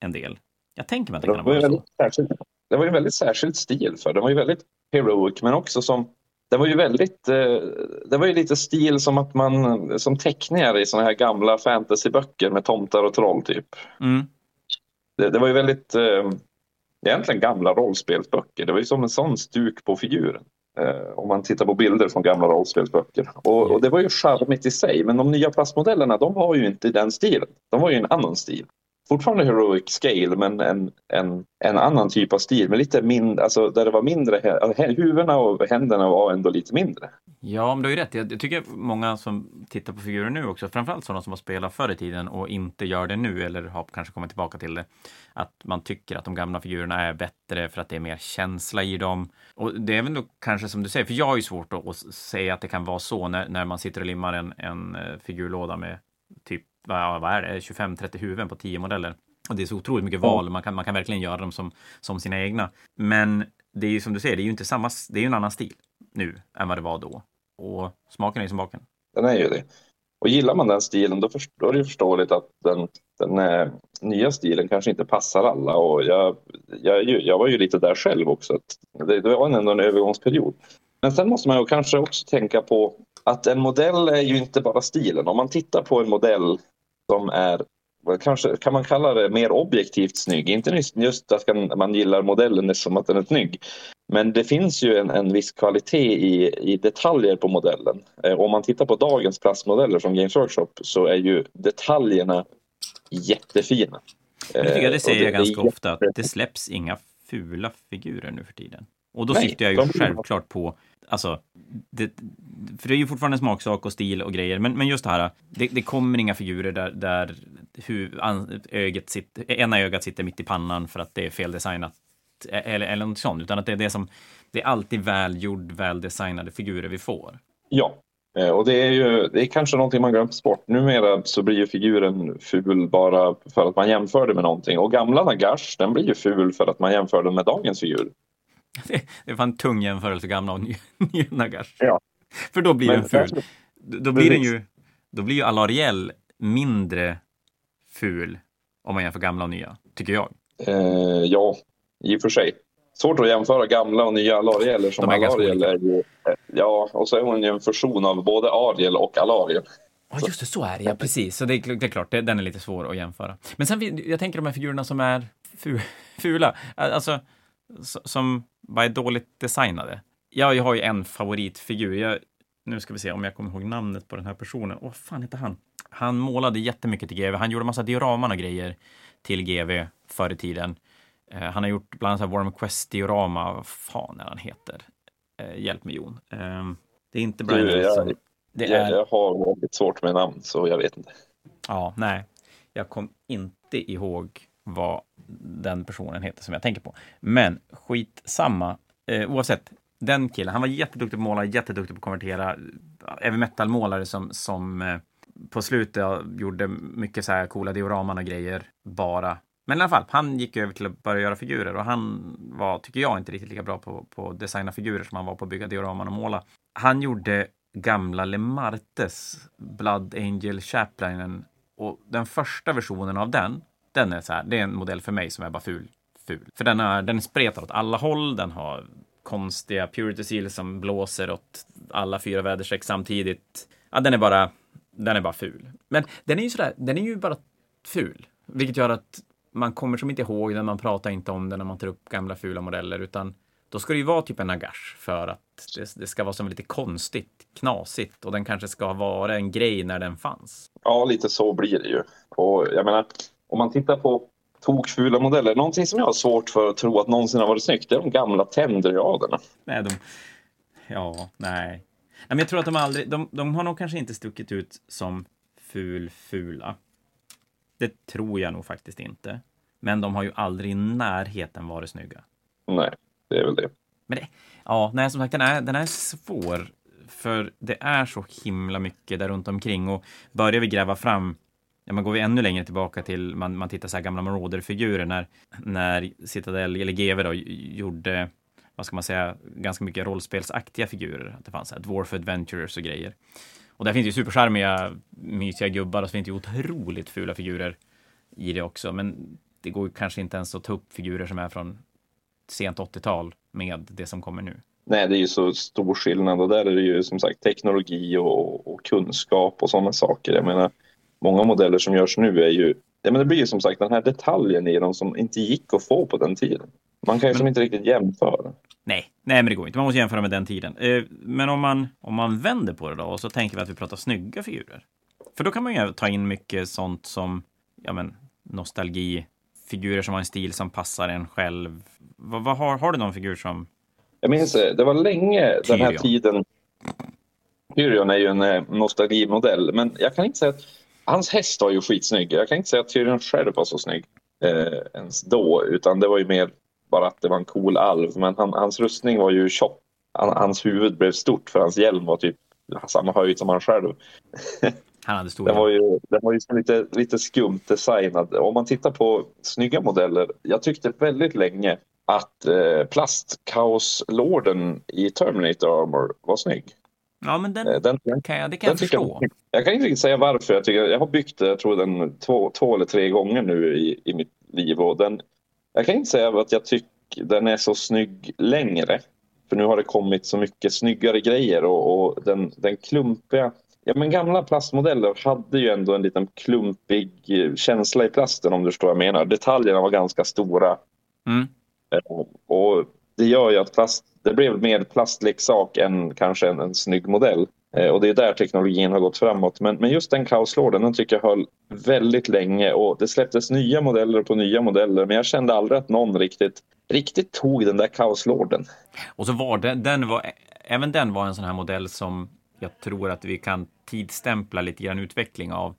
en del. Jag tänker mig att det Det kan var, ju vara så. särskild, det var ju väldigt särskild stil för Den var ju väldigt heroic men också som det var ju väldigt, eh, det var ju lite stil som att man, som teckningar i såna här gamla fantasyböcker med tomtar och troll typ. Mm. Det, det var ju väldigt, eh, egentligen gamla rollspelsböcker. Det var ju som en sån stuk på figuren. Eh, om man tittar på bilder från gamla rollspelsböcker. Och, och det var ju charmigt i sig, men de nya plastmodellerna de var ju inte den stilen. De var ju en annan stil. Fortfarande heroic scale, men en, en, en annan typ av stil. Men lite mindre, alltså där det var mindre, huvudena och händerna var ändå lite mindre. Ja, men du har ju rätt. Jag, tycker många som tittar på figurer nu också, framförallt sådana som har spelat förr i tiden och inte gör det nu eller har kanske kommit tillbaka till det, att man tycker att de gamla figurerna är bättre för att det är mer känsla i dem. Och det är väl då kanske som du säger, för jag har ju svårt att, säga att det kan vara så när, när man sitter och limmar en, en eh, figurlåda med typ, vad är det, 25-30 huvuden på 10 modeller. Och det är så otroligt mycket val, man kan, man kan verkligen göra dem som, som sina egna. Men det är ju som du säger, det är ju inte samma, det är ju en annan stil nu än vad det var då. Och smaken är ju som baken. Den är ju det. Och gillar man den stilen då, först, då är det ju förståeligt att den, den eh, nya stilen kanske inte passar alla. Och jag, jag, jag var ju lite där själv också. Att det, det var ändå en övergångsperiod. Men sen måste man ju kanske också tänka på att en modell är ju inte bara stilen. Om man tittar på en modell som är kanske kan man kalla det mer objektivt snygg. Inte just- att man gillar modellen som att den är snygg. Men det finns ju en, en viss kvalitet i, i detaljer på modellen. Eh, om man tittar på dagens plastmodeller från Games Workshop så är ju detaljerna jättefina. Men det tycker jag, det Eh, säger och jag ganska är ofta, att det släpps inga fula figurer nu för tiden. Och då Nej, syftar jag ju de- självklart på, alltså, det, för det är ju fortfarande smaksak och stil och grejer, men, men just det här, det, det kommer inga figurer där, där hu, an, ögat sitter, ena ögat sitter mitt i pannan för att det är feldesignat, eller, eller något sånt, utan att det är det som, det är alltid välgjord, väldesignade figurer vi får. Ja, Eh, och det är ju det är kanske någonting man glömt bort. Numera så blir ju figuren ful bara för att man jämför det med någonting. Och gamla Nagash, den blir ju ful för att man jämför den med dagens figur. Det, det var en tung jämförelse, gamla och nya, Nagash. Ja. För då blir den ful. Då blir den ju, då blir ju Alariel mindre ful om man jämför gamla och nya, tycker jag. Eh, ja, i och för sig. Svårt att jämföra gamla och nya Alariel som Alariel är ju... eh, Ja, och så är hon ju en fusion av både Ariel och Alariel. Ja, just det, så är det. Ja, precis. Så det det är klart, det, den är lite svår att jämföra. Men sen, jag tänker de här figurerna som är fu, fula, alltså som bara är dåligt designade. Ja, jag har ju en favoritfigur. Jag, nu ska vi se om jag kommer ihåg namnet på den här personen. Åh, vad fan heter han? Han målade jättemycket till GV. Han gjorde massa dioraman och grejer till GV förr i tiden. Eh, han har gjort bland annat Worm Quest-diorama. Vad fan är han heter? Eh, hjälp mig, Jon. Eh, det är inte Brian Wilson. Det Jag, är... jag har väldigt svårt med namn, så jag vet inte. Ja, nej. Jag kom inte ihåg vad den personen heter som jag tänker på. Men skitsamma. Eh, oavsett, den killen, han var jätteduktig på att måla, jätteduktig på att konvertera. Även metal-målare som, som eh, på slutet gjorde mycket så här coola dioraman och grejer bara. Men i alla fall, han gick över till att börja göra figurer och han var, tycker jag, inte riktigt lika bra på, på att designa figurer som han var på att bygga dioraman och måla. Han gjorde gamla Lemartes Blood Angel Chaplinen och den första versionen av den, den är så här, det är en modell för mig som är bara ful. ful. För den är, den spretar åt alla håll, den har konstiga purity seal som blåser åt alla fyra väderstreck samtidigt. Ja, den är bara, den är bara ful. Men den är ju sådär, den är ju bara ful, vilket gör att man kommer som inte ihåg den, man pratar inte om den när man tar upp gamla fula modeller, utan då ska det ju vara typ en nagash för att det, det ska vara som lite konstigt, knasigt och den kanske ska vara en grej när den fanns. Ja, lite så blir det ju. Och jag menar, om man tittar på tokfula modeller, någonting som jag har svårt för att tro att någonsin har varit snyggt, det är de gamla tendriaderna. Nej, de... Ja, nej. nej men jag tror att de aldrig... De, de har nog kanske inte stuckit ut som ful-fula. Det tror jag nog faktiskt inte. Men de har ju aldrig i närheten varit snygga. Nej, det är väl det. Men det, ja, nej, som sagt, den är, den är svår. För det är så himla mycket där runt omkring och börjar vi gräva fram Ja, men går vi ännu längre tillbaka till man, man tittar så här gamla Marauder-figurer när, när Citadel eller GW då gjorde, vad ska man säga, ganska mycket rollspelsaktiga figurer. Att det fanns så här Dwarf Adventurers och grejer. Och där finns ju supercharmiga, mysiga gubbar och så finns det ju otroligt fula figurer i det också. Men det går ju kanske inte ens att ta upp figurer som är från sent 80-tal med det som kommer nu. Nej, det är ju så stor skillnad och där är det ju som sagt teknologi och, och kunskap och sådana saker. Jag menar, många modeller som görs nu är ju, ja men det blir ju som sagt den här detaljen i dem som inte gick att få på den tiden. Man kan ju som inte riktigt jämföra. Nej, nej, men det går inte. Man måste jämföra med den tiden. Eh, men om man, om man vänder på det då och så tänker vi att vi pratar snygga figurer. För då kan man ju ta in mycket sånt som ja, men, nostalgi, figurer som har en stil som passar en själv. Vad, vad har, har du någon figur som... Jag minns, eh, det var länge den här Tyrion. tiden. Tyrion är ju en eh, nostalgimodell, men jag kan inte säga att hans häst var ju skitsnygg. Jag kan inte säga att Tyrion själv var så snygg eh, ens då, utan det var ju mer bara att det var en cool alv. Men han, hans rustning var ju tjock. Han, hans huvud blev stort för hans hjälm var typ samma höjd som han själv. Han hade stora... Den var ju, den var ju lite, lite skumt designad. Om man tittar på snygga modeller. Jag tyckte väldigt länge att eh, plastkaoslorden i Terminator Armor var snygg. Ja, men den Eh, Den, den, kan jag, det kan jag förstå. jag, jag kan inte riktigt säga varför. Jag, tycker, jag har byggt det, jag tror den två, två eller tre gånger nu i, i mitt liv. Och den, jag kan inte säga att jag tycker den är så snygg längre. För nu har det kommit så mycket snyggare grejer och, och den, den klumpiga Ja, men gamla plastmodeller hade ju ändå en liten klumpig eh, känsla i plasten om du förstår vad jag menar. Detaljerna var ganska stora Mm. Eh, och det gör ju att plast, det blev mer plastleksak än kanske en, en snygg modell. Eh, och det är där teknologin har gått framåt. Men, men just den kaoslorden den tycker jag höll väldigt länge och det släpptes nya modeller på nya modeller. Men jag kände aldrig att någon riktigt, riktigt tog den där kaoslorden. Och så var den, den var, även den var en sån här modell som jag tror att vi kan tidstämpla lite grann utveckling av.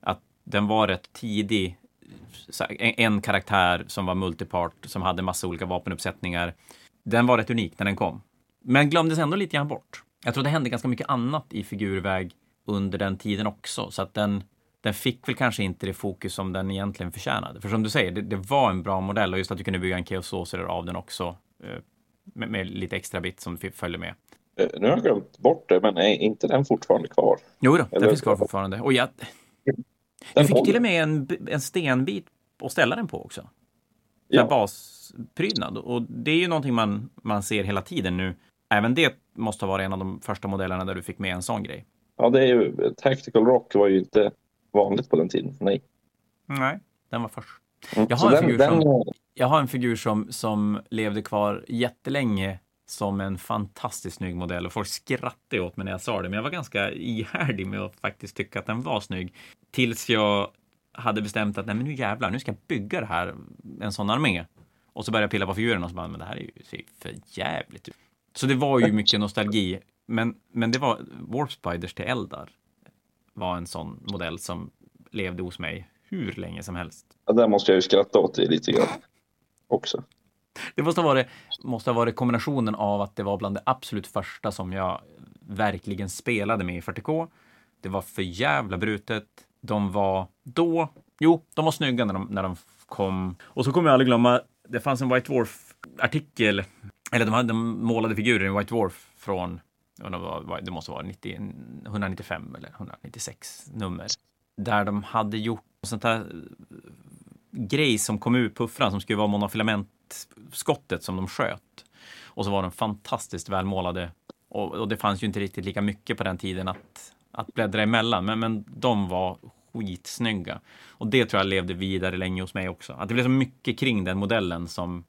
Att den var rätt tidig. En karaktär som var multipart, som hade massa olika vapenuppsättningar. Den var rätt unik när den kom. Men glömdes ändå lite grann bort. Jag tror det hände ganska mycket annat i figurväg under den tiden också, så att den, den fick väl kanske inte det fokus som den egentligen förtjänade. För som du säger, det, det var en bra modell och just att du kunde bygga en Sorcerer av den också eh, med, med, lite extra bit som följde med. Eh, nu har jag glömt bort det, men är inte den fortfarande kvar? Jo då, den finns kvar fortfarande. Och jag, du fick till och med en, en stenbit att ställa den på också. Ja. Basprydnad. Och det är ju någonting man, man ser hela tiden nu. Även det måste ha varit en av de första modellerna där du fick med en sån grej. Ja, det är ju, Tactical Rock var ju inte vanligt på den tiden. Nej. Nej, den var först. Mm, jag, har en figur den, som, jag har en figur som, som levde kvar jättelänge som en fantastiskt snygg modell och folk skrattade åt mig när jag sa det, men jag var ganska ihärdig med att faktiskt tycka att den var snygg. Tills jag hade bestämt att nej men nu jävlar, nu ska jag bygga det här, en sån armé. Och så började jag pilla på figurerna och så bara, men det här är ju, ser ju för jävligt ut. Så det var ju mycket nostalgi. Men, men det var Warp Spiders till Eldar var en sån modell som levde hos mig hur länge som helst. Ja, där måste jag ju skratta åt det lite grann också. Det måste ha, varit, måste ha varit kombinationen av att det var bland det absolut första som jag verkligen spelade med i 40K. Det var för jävla brutet. De var då, jo, de var snygga när de, när de kom. Och så kommer jag aldrig glömma, det fanns en White Dwarf-artikel, eller de hade målade figurer i White Dwarf från, det måste vara 90, 195 eller 196 nummer, där de hade gjort sånt här eh, grej som kom ur puffran som skulle vara monofilamentskottet som de sköt. Och så var de fantastiskt välmålade. Och, och, det fanns ju inte riktigt lika mycket på den tiden att, att bläddra emellan, men, men de var skitsnygga. Och det tror jag levde vidare länge hos mig också. Att det blev så mycket kring den modellen som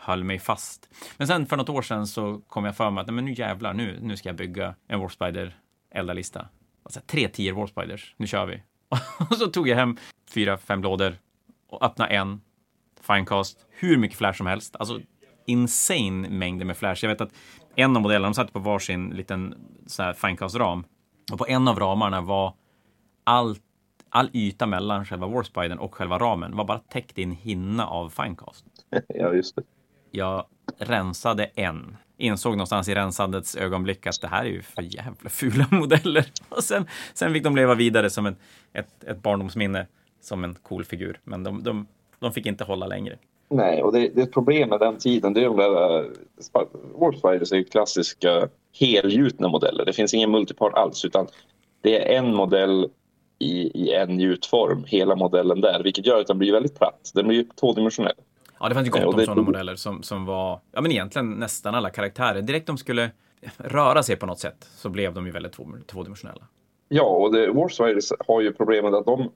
höll mig fast. Men sen för något år sedan så kom jag för mig att nej, men nu jävlar, nu, nu ska jag bygga en Warspider eldarlista. Alltså, tre tior Warspiders, nu kör vi. Och så tog jag hem fyra, fem lådor och öppnade en Finecast, hur mycket flash som helst. Alltså insane mängder med flash. Jag vet att en av modellerna, de satt på varsin liten Finecast-ram. Och på en av ramarna var allt all yta mellan själva Warspiden och själva ramen var bara täckt i en hinna av Finecast. Ja, just det. Jag rensade en. Insåg någonstans i rensandets ögonblick att det här är ju för jävla fula modeller. Och sen, sen fick de leva vidare som en, ett, ett barndomsminne som en cool figur. Men de, de, de fick inte hålla längre. Nej, och det, det är ett problem med den tiden. Det är de där, uh, är ju klassiska helgjutna modeller. Det finns ingen multipart alls utan det är en modell i, i en gjutform, hela modellen där, vilket gör att den blir väldigt platt. Den blir tvådimensionell. Ja, det fanns ju gott om sådana modeller som, som var, ja men egentligen nästan alla karaktärer. Direkt de skulle röra sig på något sätt så blev de ju väldigt två, tvådimensionella. Ja, och det, Warfighters har ju problemet att de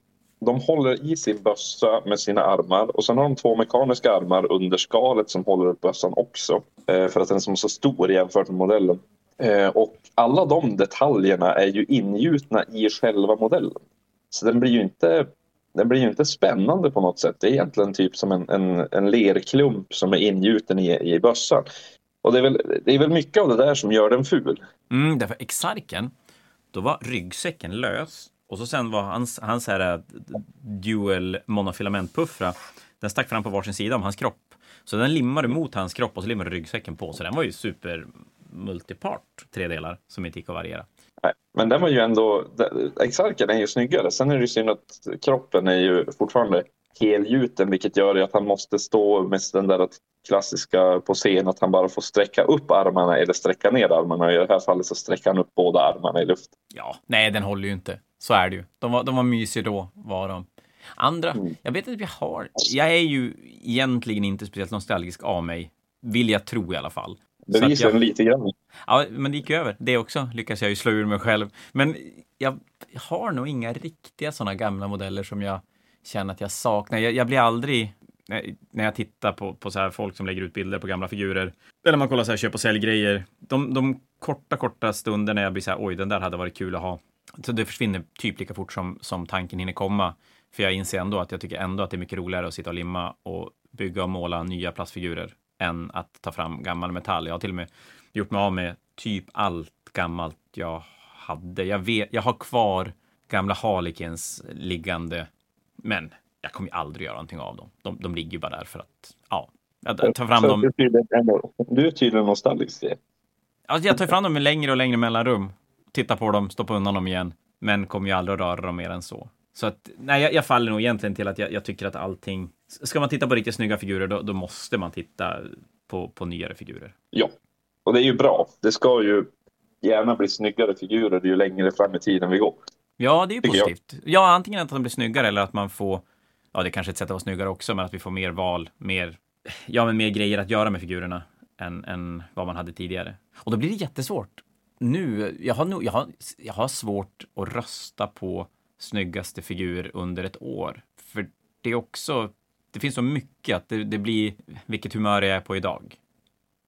de håller i sin bössa med sina armar och sen har de två mekaniska armar under skalet som håller upp bössan också. Eh, för att den är så stor jämfört med modellen. Eh, och alla de detaljerna är ju ingjutna i själva modellen. Så den blir ju inte, den blir ju inte spännande på något sätt. Det är egentligen typ som en, en, en lerklump som är ingjuten i, i bössan. Och det är, väl, det är väl mycket av det där som gör den ful. Mm, därför Exarken, då var ryggsäcken lös och så sen var hans, hans här eh, dual monofilamentpuffra, den stack fram på varsin sida om hans kropp. Så den limmade mot hans kropp och så limmade ryggsäcken på. Så den var ju super multipart, tre delar som inte gick att variera. Nej, men den var ju ändå, Exarken är ju snyggare. Sen är det ju synd att kroppen är ju fortfarande helgjuten vilket gör att han måste stå med den där klassiska på scen att han bara får sträcka upp armarna eller sträcka ner armarna. I det här fallet så sträcker han upp båda armarna i luften. Ja, nej, den håller ju inte. Så är det ju. De var, de var mysiga då, var de. Andra, mm. jag vet att vi har, jag är ju egentligen inte speciellt nostalgisk av mig, vill jag tro i alla fall. Bevisligen jag, lite grann. Ja, men det gick ju över. Det också lyckas jag ju slå ur mig själv. Men jag har nog inga riktiga sådana gamla modeller som jag känner att jag saknar. Jag, jag blir aldrig, när jag tittar på, på så här folk som lägger ut bilder på gamla figurer, eller man kollar så här köp och säljgrejer, de, de korta, korta stunderna jag blir så här, oj, den där hade varit kul att ha. Så det försvinner typ lika fort som, som tanken hinner komma. För jag inser ändå att jag tycker ändå att det är mycket roligare att sitta och limma och bygga och måla nya plastfigurer än att ta fram gammal metall. Jag har till och med gjort mig av med typ allt gammalt jag hade. Jag, vet, jag har kvar gamla Harlequins liggande, men jag kommer ju aldrig göra någonting av dem. De, de ligger ju bara där för att, ja, jag tar fram dem. Du är tydligen nostalgisk. Alltså jag tar fram dem med längre och längre mellanrum. Tittar på dem, stoppar undan dem igen. Men kommer ju aldrig att röra dem mer än så. Så att, nej, jag, jag faller nog egentligen till att jag, jag, tycker att allting... Ska man titta på riktigt snygga figurer, då, då måste man titta på, på nyare figurer. Ja, och det är ju bra. Det ska ju gärna bli snyggare figurer ju längre fram i tiden vi går. Ja, det är ju positivt. Jag. Ja, antingen att de blir snyggare eller att man får... Ja, det är kanske ett sätt att vara snyggare också, men att vi får mer val, mer... Ja, men mer grejer att göra med figurerna än, än vad man hade tidigare. Och då blir det jättesvårt. Nu, jag har, nog, jag har, jag har svårt att rösta på snyggaste figur under ett år. För det är också, det finns så mycket att det, det blir vilket humör jag är på idag.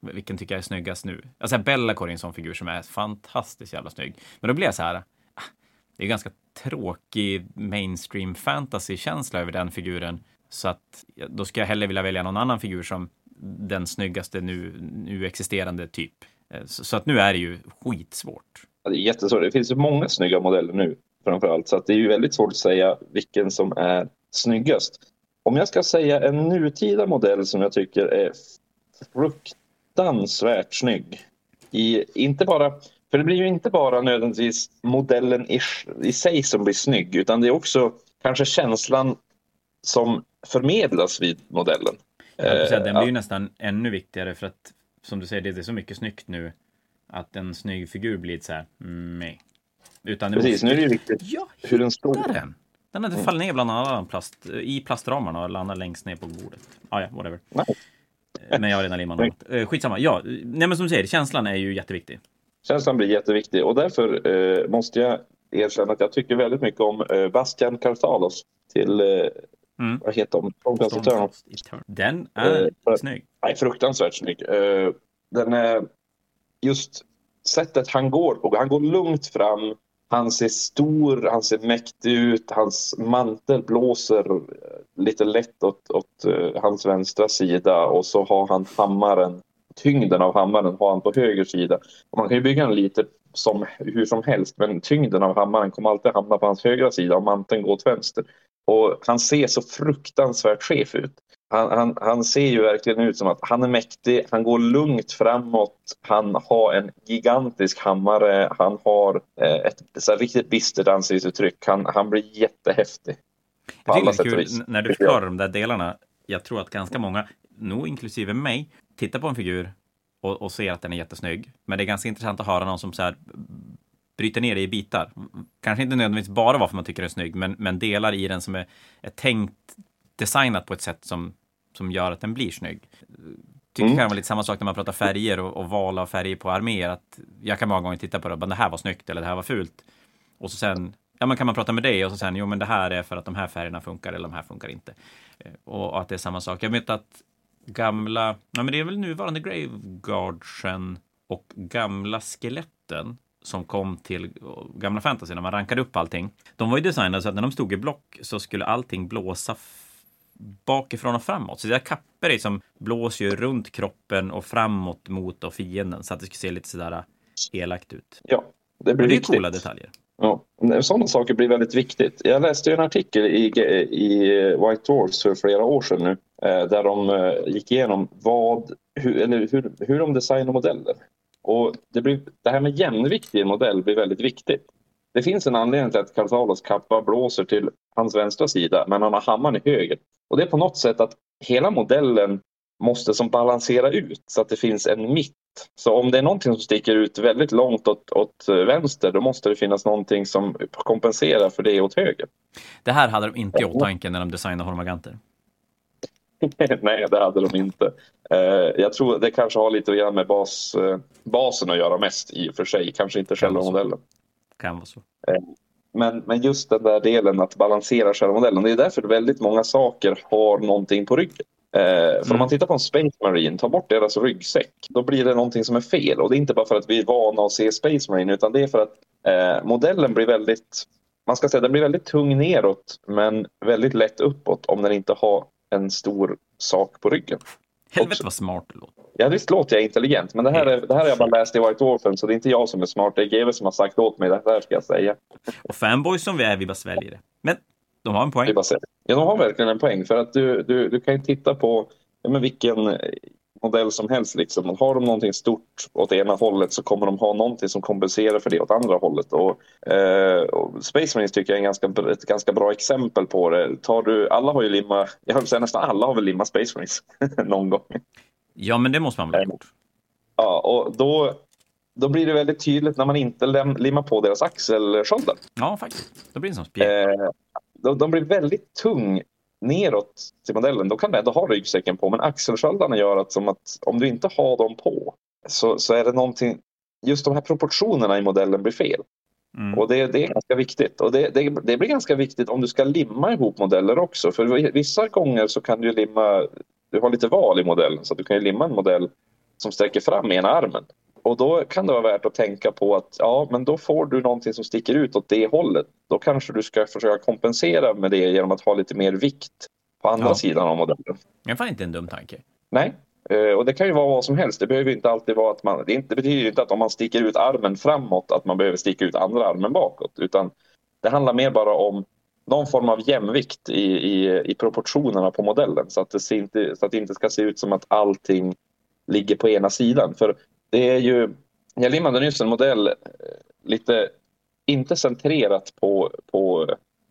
Vilken tycker jag är snyggast nu? Alltså Bellacore är en sån figur som är fantastiskt jävla snygg. Men då blir jag så här, ah, det är ganska tråkig mainstream fantasy-känsla över den figuren. Så att då ska jag hellre vilja välja någon annan figur som den snyggaste nu, nu existerande typ. Eh, så, så, att nu är det ju skitsvårt. Ja, det är jättesvårt. Det finns ju många snygga modeller nu framför allt. Så att det är ju väldigt svårt att säga vilken som är snyggast. Om jag ska säga en nutida modell som jag tycker är fruktansvärt snygg. I, inte bara, för det blir ju inte bara nödvändigtvis modellen i, i sig som blir snygg utan det är också kanske känslan som förmedlas vid modellen. Ja, den blir ju nästan ännu viktigare för att som du säger, det är så mycket snyggt nu att en snygg figur blir så här, nej. Utan det Precis, måste... nu är det ju viktigt jag hur den står. Den. Den hade mm. fallit ner bland annat plast, i plastramarna och landat längst ner på bordet. Ah, ja, whatever. Nej. Eh, men jag har redan limmat något. Eh, skitsamma. Ja, nej men som du säger, känslan är ju jätteviktig. Känslan blir jätteviktig och därför eh, måste jag erkänna att jag tycker väldigt mycket om eh, Bastian Cartalos till eh, Mm. Vad heter de? Stormcast Eternal. Den är uh, snygg. Nej, fruktansvärt snygg. Uh, den är just sättet han går på. Han går lugnt fram. Han ser stor, han ser mäktig ut. Hans mantel blåser lite lätt åt, åt uh, hans vänstra sida och så har han hammaren. Tyngden av hammaren har han på höger sida. Och man kan ju bygga den lite som, hur som helst men tyngden av hammaren kommer alltid hamna på hans högra sida och manteln går åt vänster. Och han ser så fruktansvärt chef ut. Han, han, han, ser ju verkligen ut som att han är mäktig, han går lugnt framåt, han har en gigantisk hammare, han har eh, ett så riktigt bistert ansiktsuttryck, han, han blir jättehäftig. Jag tycker det är kul när du förklarar de där delarna. Jag tror att ganska många, nog inklusive mig, tittar på en figur och, och ser att den är jättesnygg. Men det är ganska intressant att höra någon som så här bryter ner det i bitar. Kanske inte nödvändigtvis bara varför man tycker den är snygg, men, men delar i den som är, är tänkt designat på ett sätt som, som gör att den blir snygg. Tycker mm. det vara lite samma sak när man pratar färger och, och val av färger på arméer. Att jag kan många gånger titta på det och det här var snyggt eller det här var fult. Och så sen, ja men kan man prata med det och så sen, jo men det här är för att de här färgerna funkar eller de här funkar inte. Eh, och, och att det är samma sak. Jag vet att gamla, ja men det är väl nuvarande Graveguardsen och gamla skeletten som kom till gamla fantasy när man rankade upp allting. De var ju designade så att när de stod i block så skulle allting blåsa bakifrån och framåt. Så där kapper är som blåser ju runt kroppen och framåt mot och fienden så att det ska se lite sådär elakt ut. Ja, det blir det är coola detaljer. Ja, sådana saker blir väldigt viktigt. Jag läste en artikel i, i White Dwarfs för flera år sedan nu eh, där de eh, gick igenom vad, hur, eller hur, hur de designar modeller. Och det, blir, det här med jämvikt i en modell blir väldigt viktigt. Det finns en anledning till att Cartalos kappa blåser till hans vänstra sida men han har hammaren i höger. Och det är på något sätt att hela modellen måste som balansera ut så att det finns en mitt. Så om det är någonting som sticker ut väldigt långt åt, åt vänster då måste det finnas någonting som kompenserar för det åt höger. Det här hade de inte i åtanke när de designade Hormaganter. Nej, det hade de inte. Eh, jag tror det kanske har lite att göra med bas, eh, basen att göra mest i och för sig, kanske inte själva modellen. Kan vara så. Eh, men, men just den där delen att balansera själva modellen, det är därför väldigt många saker har någonting på ryggen. för mm. om man tittar på en Space Marine, ta bort deras ryggsäck, då blir det någonting som är fel. Och det är inte bara för att vi är vana att se Space Marine, utan det är för att eh, modellen blir väldigt man ska säga den blir väldigt tung neråt men väldigt lätt uppåt om den inte har en stor sak på ryggen. Helvete vad smart du låter. Ja, visst låter jag intelligent, men det här, är, det här har jag bara läst i White Orphan, så det är inte jag som är smart. Det är GW som har sagt åt mig det här, ska jag säga. Och fanboys som vi är, vi bara sväljer det. Men de har en poäng. Ja, de har verkligen en poäng, för att du, du, du kan ju titta på ja, men vilken, modell som helst. Liksom. Har de någonting stort åt ena hållet så kommer de ha någonting som kompenserar för det åt andra hållet. Och, eh, och Space Marines tycker jag är en ganska, ett ganska bra exempel på det. Tar du, alla har ju limma, jag höll säga nästan alla har väl limma Space Marines någon gång. Ja, men det måste man väl ha gjort. Ja, och då, då blir det väldigt tydligt när man inte limmar på deras axelsköldar. Ja, faktiskt. Då blir det som spjäll. Eh, de, de blir väldigt tung neråt till modellen, då kan du ändå ha ryggsäcken på. Men axelsköldarna gör att, som att om du inte har dem på så, så är det någonting, just de här proportionerna i modellen blir fel. Mm. Och det, det, är ganska viktigt. Och det, det, det, blir ganska viktigt om du ska limma ihop modeller också. För vissa gånger så kan du limma, du har lite val i modellen så du kan ju limma en modell som sträcker fram ena armen. Och då kan det vara värt att tänka på att ja, men då får du någonting som sticker ut åt det hållet. Då kanske du ska försöka kompensera med det genom att ha lite mer vikt på andra ja. sidan av modellen. Det fan inte en dum tanke. Nej, eh, och det kan ju vara vad som helst. Det behöver inte alltid vara att man... Det, inte, det betyder inte att om man sticker ut armen framåt att man behöver sticka ut andra armen bakåt. Utan det handlar mer bara om någon form av jämvikt i, i, i proportionerna på modellen. Så att, det inte, så att det inte ska se ut som att allting ligger på ena sidan. För det är ju, jag limmade nyss en modell eh, lite, inte centrerat på, på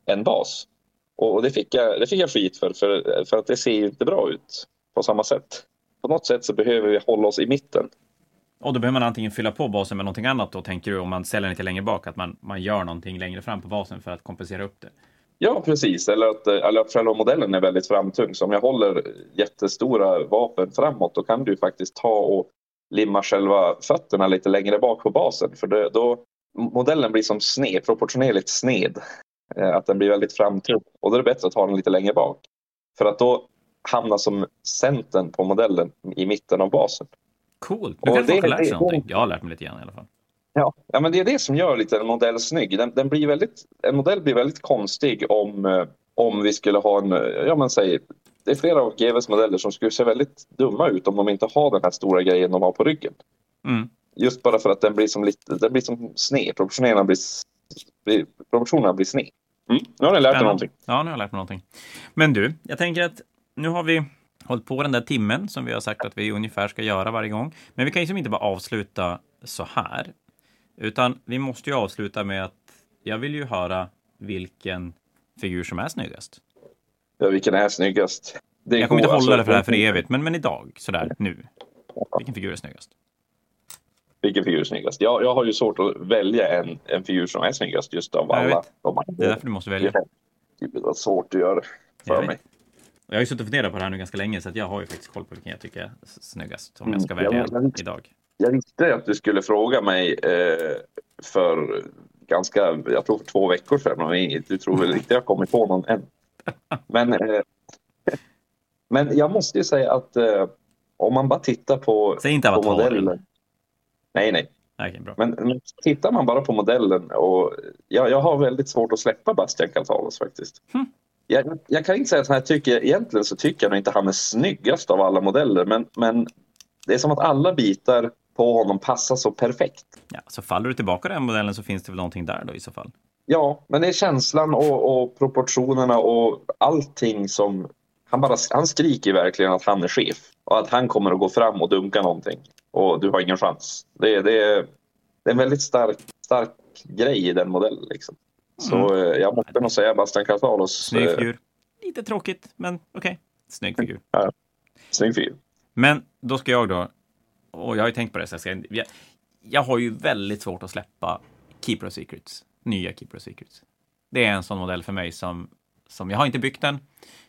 en bas. Och det fick jag, det fick jag skit för, för, för att det ser ju inte bra ut på samma sätt. På något sätt så behöver vi hålla oss i mitten. Och då behöver man antingen fylla på basen med någonting annat då, tänker du, om man ställer den lite längre bak, att man, man gör någonting längre fram på basen för att kompensera upp det? Ja, precis. Eller att, eller att själva modellen är väldigt framtung. Så om jag håller jättestora vapen framåt, då kan du faktiskt ta och limma själva fötterna lite längre bak på basen. För det, då modellen blir som sned, proportionerligt sned. Eh, att den blir väldigt framtung. Och då är det bättre att ha den lite längre bak. För att då hamnar som centern på modellen i mitten av basen. Coolt. Nu kanske har lärt sig någonting. Jag har lärt mig lite grann i alla fall. Ja, ja men det är det som gör lite en modell snygg. Den, den blir väldigt, en modell blir väldigt konstig om, eh, om vi skulle ha en, ja men säg det är flera av GVs modeller som skulle se väldigt dumma ut om de inte har den här stora grejen de har på ryggen. Mm. Just bara för att den blir som, lite, den blir som sned. Proportionerna blir, blir, proportionerna blir sned. Mm. Nu har ni lärt er någonting. Ja, nu har jag lärt mig någonting. Men du, jag tänker att nu har vi hållit på den där timmen som vi har sagt att vi ungefär ska göra varje gång. Men vi kan ju liksom inte bara avsluta så här. Utan vi måste ju avsluta med att jag vill ju höra vilken figur som är snyggast. Ja, vilken är snyggast? Det jag kommer inte hålla alltså, det för det här för evigt, men, men idag, sådär, nu. Vilken figur är snyggast? Vilken figur är snyggast? Jag, jag har ju svårt att välja en, en figur som är snyggast just av alla. De det är därför du måste välja. Det är svårt att göra för jag mig. Jag har ju suttit och funderat på det här nu ganska länge, så jag har ju faktiskt koll på vilken jag tycker är snyggast om jag ska mm, välja jag, idag. Jag visste att du skulle fråga mig eh, för ganska, jag tror för två veckor sedan, men du tror väl inte jag kommit på någon än. Men, eh, men jag måste ju säga att eh, om man bara tittar på, Säg inte på modellen. Nej, nej. Okay, bra. Men, men tittar man bara på modellen och ja, jag har väldigt svårt att släppa Bastian Caltalos faktiskt. Hm. Jag, jag, kan inte säga att jag tycker, egentligen så tycker jag nog inte han är snyggast av alla modeller, men, men det är som att alla bitar på honom passar så perfekt. Ja, så faller du tillbaka den modellen så finns det väl någonting där då i så fall? Ja, men det är känslan och, och proportionerna och allting som... Han, bara, han skriker verkligen att han är chef och att han kommer att gå fram och dunka någonting. Och du har ingen chans. Det, det, är, det är en väldigt stark, stark grej i den modellen. Liksom. Så mm. Eh, jag måste nog säga Bastian Cartalos. Snygg eh, figur. Lite tråkigt, men okej. Okay. Snygg figur. Ja, snygg figur. Men då ska jag då, och jag har ju tänkt på det, så jag, ska, jag, jag har ju väldigt svårt att släppa Keeper of Secrets nya Keeper of Secrets. Det är en sån modell för mig som, som jag har inte byggt den.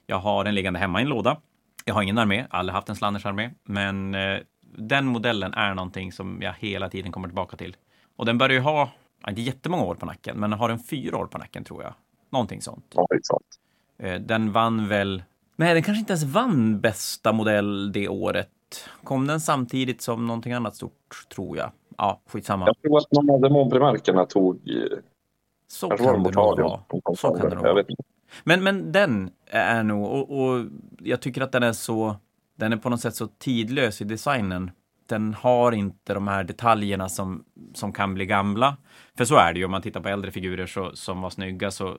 Jag har den liggande hemma i en låda. Jag har ingen armé, aldrig haft en Slanners armé, men eh, den modellen är någonting som jag hela tiden kommer tillbaka till. Och den börjar ju ha, inte jättemånga år på nacken, men har en fyra år på nacken tror jag. Någonting sånt. Ja, sånt. Eh, den vann väl, nej den kanske inte ens vann bästa modell det året. Kom den samtidigt som någonting annat stort, tror jag. Ja, skitsamma. Jag tror att någon av demonprimarkerna tog så kan det nog vara. Så kan det nog vara. Men, men den är nog, och, och, jag tycker att den är så, den är på något sätt så tidlös i designen. Den har inte de här detaljerna som, som kan bli gamla. För så är det ju, om man tittar på äldre figurer så, som var snygga så,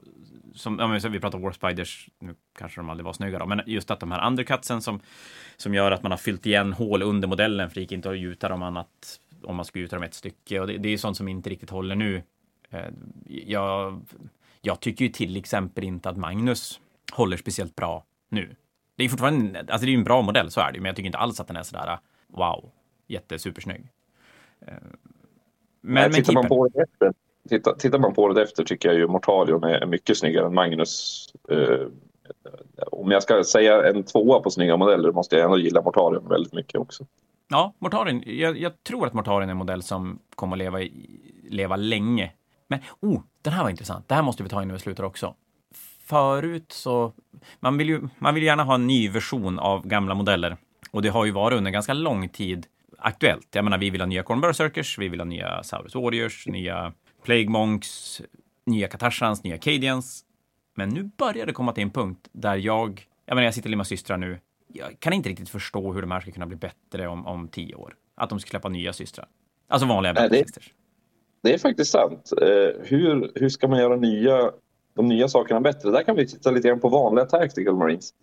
som, ja, men vi pratar War Spiders, nu kanske de aldrig var snygga då, men just att de här undercutsen som, som gör att man har fyllt igen hål under modellen för det gick inte att gjuta dem annat om man skulle gjuta dem ett stycke och det, det är sånt som inte riktigt håller nu. Eh, jag, jag tycker ju till exempel inte att Magnus håller speciellt bra nu. Det är fortfarande, alltså det är en bra modell, så är det men jag tycker inte alls att den är sådär wow, jättesupersnygg. Eh, men, Nej, tittar, man på det efter, tittar, tittar man på det efter tycker jag ju Mortarion är mycket snyggare än Magnus. Uh, om jag ska säga en tvåa på snygga modeller måste jag ändå gilla Mortarion väldigt mycket också. Ja, Mortarion. Jag, jag tror att Mortarion är en modell som kommer att leva, leva länge. Men, oh, den här var intressant. Det här måste vi ta innan vi slutar också. Förut så, man vill ju, man vill gärna ha en ny version av gamla modeller. Och det har ju varit under ganska lång tid aktuellt. Jag menar, vi vill ha nya Corn Berserkers, vi vill ha nya Saurus Warriors, nya Plague Monks, nya Katashans, nya Cadians. Men nu börjar det komma till en punkt där jag, jag menar, jag sitter med systrar nu. Jag kan inte riktigt förstå hur de här ska kunna bli bättre om, om tio år. Att de ska släppa nya systrar. Alltså vanliga det, det är faktiskt sant. Uh, hur, hur ska man göra nya, de nya sakerna bättre? Där kan vi titta lite grann på vanliga Tactical Marines.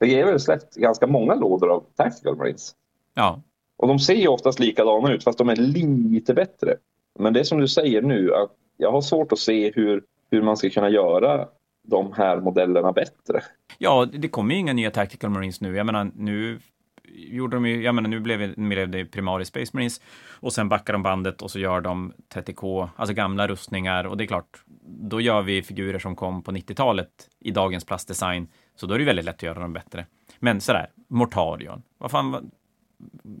Det är väl släppt ganska många lådor av Tactical Marines. Ja. Och de ser ju oftast likadana ut fast de är lite bättre. Men det är som du säger nu att jag har svårt att se hur, hur man ska kunna göra de här modellerna bättre. Ja, det kommer ju inga nya Tactical Marines nu. Jag menar, nu gjorde de ju, jag menar, nu blev det primarie Space Marines och sen backar de bandet och så gör de 30K, alltså gamla rustningar och det är klart, då gör vi figurer som kom på 90-talet i dagens plastdesign, så då är det väldigt lätt att göra dem bättre. Men sådär, Mortarion, vad fan,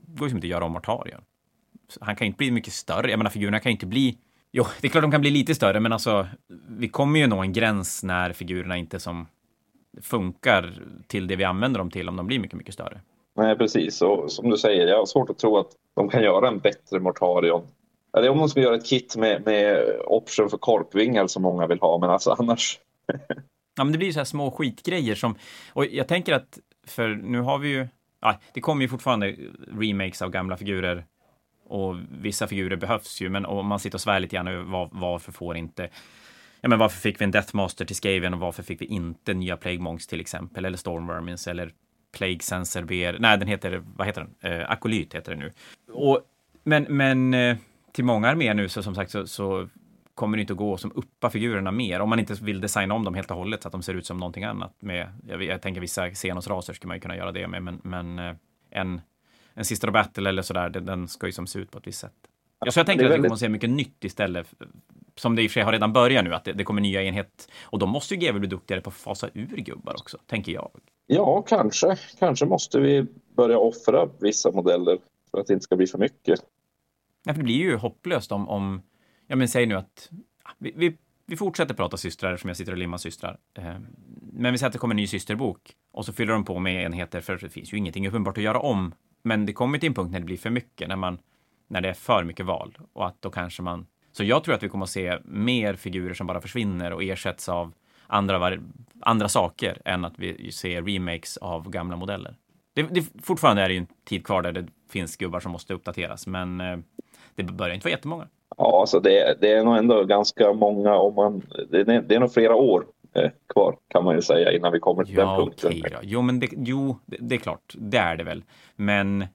går ju inte att göra om Mortarion. Han kan ju inte bli mycket större. Jag menar, figurerna kan ju inte bli... Jo, det är klart de kan bli lite större, men alltså, vi kommer ju nå en gräns när figurerna inte som funkar till det vi använder dem till om de blir mycket, mycket större. Nej, precis. Och som du säger, jag har svårt att tro att de kan göra en bättre Mortarion. Eller om de ska göra ett kit med, med option för korpvingar som många vill ha, men alltså annars. ja, men det blir ju så här små skitgrejer som, och jag tänker att, för nu har vi ju ja, det kommer ju fortfarande remakes av gamla figurer och vissa figurer behövs ju, men om man sitter och svär lite grann över var, varför får inte Ja, men varför fick vi en Deathmaster till Skaven och varför fick vi inte nya Plague Monks till exempel, eller Stormvermins eller Plague Sensor BR. Nej, den heter, vad heter den? Eh, Akolyt heter den nu. Och, men, men eh, till många arméer nu så som sagt så, så kommer det inte att gå som uppa figurerna mer om man inte vill designa om dem helt och hållet så att de ser ut som någonting annat. Med, jag, jag tänker vissa Xenos-raser skulle man ju kunna göra det med, men, men eh, en, en Sister Battle eller sådär, den, den ska ju som se ut på ett visst sätt. Ja, så jag tänker att vi kommer att se mycket nytt istället. Som det i och för sig har redan börjat nu, att det, det kommer nya enhet. Och då måste ju GW bli duktigare på att fasa ur gubbar också, tänker jag. Ja, kanske. Kanske måste vi börja offra vissa modeller för att det inte ska bli för mycket. Ja, för det blir ju hopplöst om, om ja men säg nu att vi, vi, vi fortsätter prata systrar som jag sitter och limmar systrar. Ehm, men vi säger att det kommer en ny systerbok och så fyller de på med enheter för det finns ju ingenting uppenbart att göra om. Men det kommer till en punkt när det blir för mycket, när man när det är för mycket val och att då kanske man. Så jag tror att vi kommer att se mer figurer som bara försvinner och ersätts av andra, andra saker än att vi ser remakes av gamla modeller. Det, det, fortfarande är det ju en tid kvar där det finns gubbar som måste uppdateras, men eh, det börjar inte vara jättemånga. Ja, alltså det, det är nog ändå ganska många, om man, det, är, det är nog flera år eh, kvar kan man ju säga innan vi kommer till ja, den punkten. Okay då. Jo, men det, jo, det, är klart, det är det väl. Men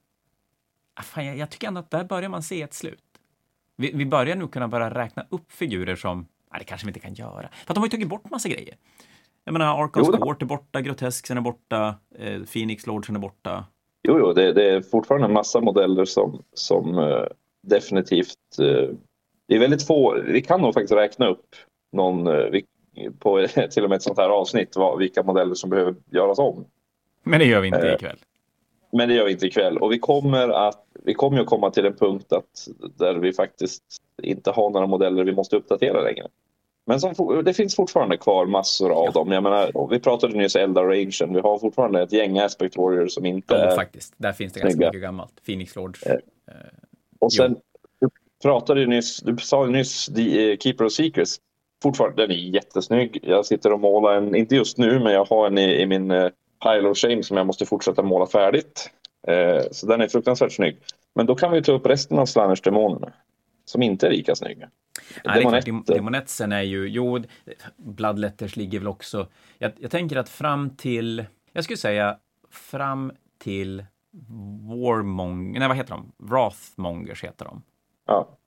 ah, fan, jag, jag, tycker ändå att där börjar man se ett slut. Vi, vi börjar nu kunna börja räkna upp figurer som, nej, det kanske vi inte kan göra, för att de har ju tagit bort massa grejer. Jag menar, Arkham Court är borta, Grotesken är borta, eh, Phoenix Lordsen är borta. Jo, jo, det, det, är fortfarande en massa modeller som, som eh, definitivt eh, det är väldigt få, vi kan nog faktiskt räkna upp någon eh, på till och med ett sånt här avsnitt vilka modeller som behöver göras om. Men det gör vi inte ikväll. Men det gör vi inte ikväll och vi kommer att vi kommer att komma till en punkt att där vi faktiskt inte har några modeller vi måste uppdatera längre. Men som, det finns fortfarande kvar massor av ja. dem. Jag menar, vi pratade nyss Eldar Rangen. Vi har fortfarande ett gäng Aspect Warriors som inte ja, är faktiskt. Där finns det ganska snygga. mycket gammalt. Phoenix Lords. Eh. Och sen, pratade ju nyss, du sa nyss The eh, Keeper of Secrets. Fortfarande, den är jättesnygg. Jag sitter och målar en, inte just nu, men jag har en i, i min uh, Pile of Shame som jag måste fortsätta måla färdigt. Uh, så den är fruktansvärt snygg. Men då kan vi ta upp resten av Slanners demonerna som inte är lika snygga. Nej, det är klart, Demonetsen är ju, jo, Bloodletters ligger väl också, jag, jag tänker att fram till, jag skulle säga fram till Warmonger, nej vad heter de? Wrathmongers heter de. Ja.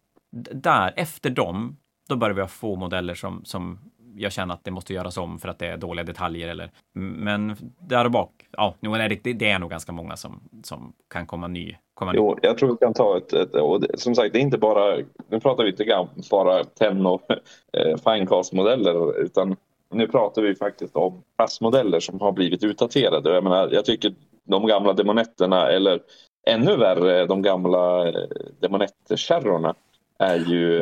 där, efter dem, då börjar vi få modeller som, som jag känner att det måste göras om för att det är dåliga detaljer eller men där och bak. Ja, det, det är nog ganska många som, som kan komma ny. Komma jo, ny. jag tror vi kan ta ett, ett och det, som sagt, det är inte bara, nu pratar vi inte grann bara tenn och eh, finecast-modeller utan nu pratar vi faktiskt om passmodeller som har blivit utdaterade. Jag, menar, jag tycker de gamla demonetterna eller ännu värre de gamla eh, demonettkärrorna är ju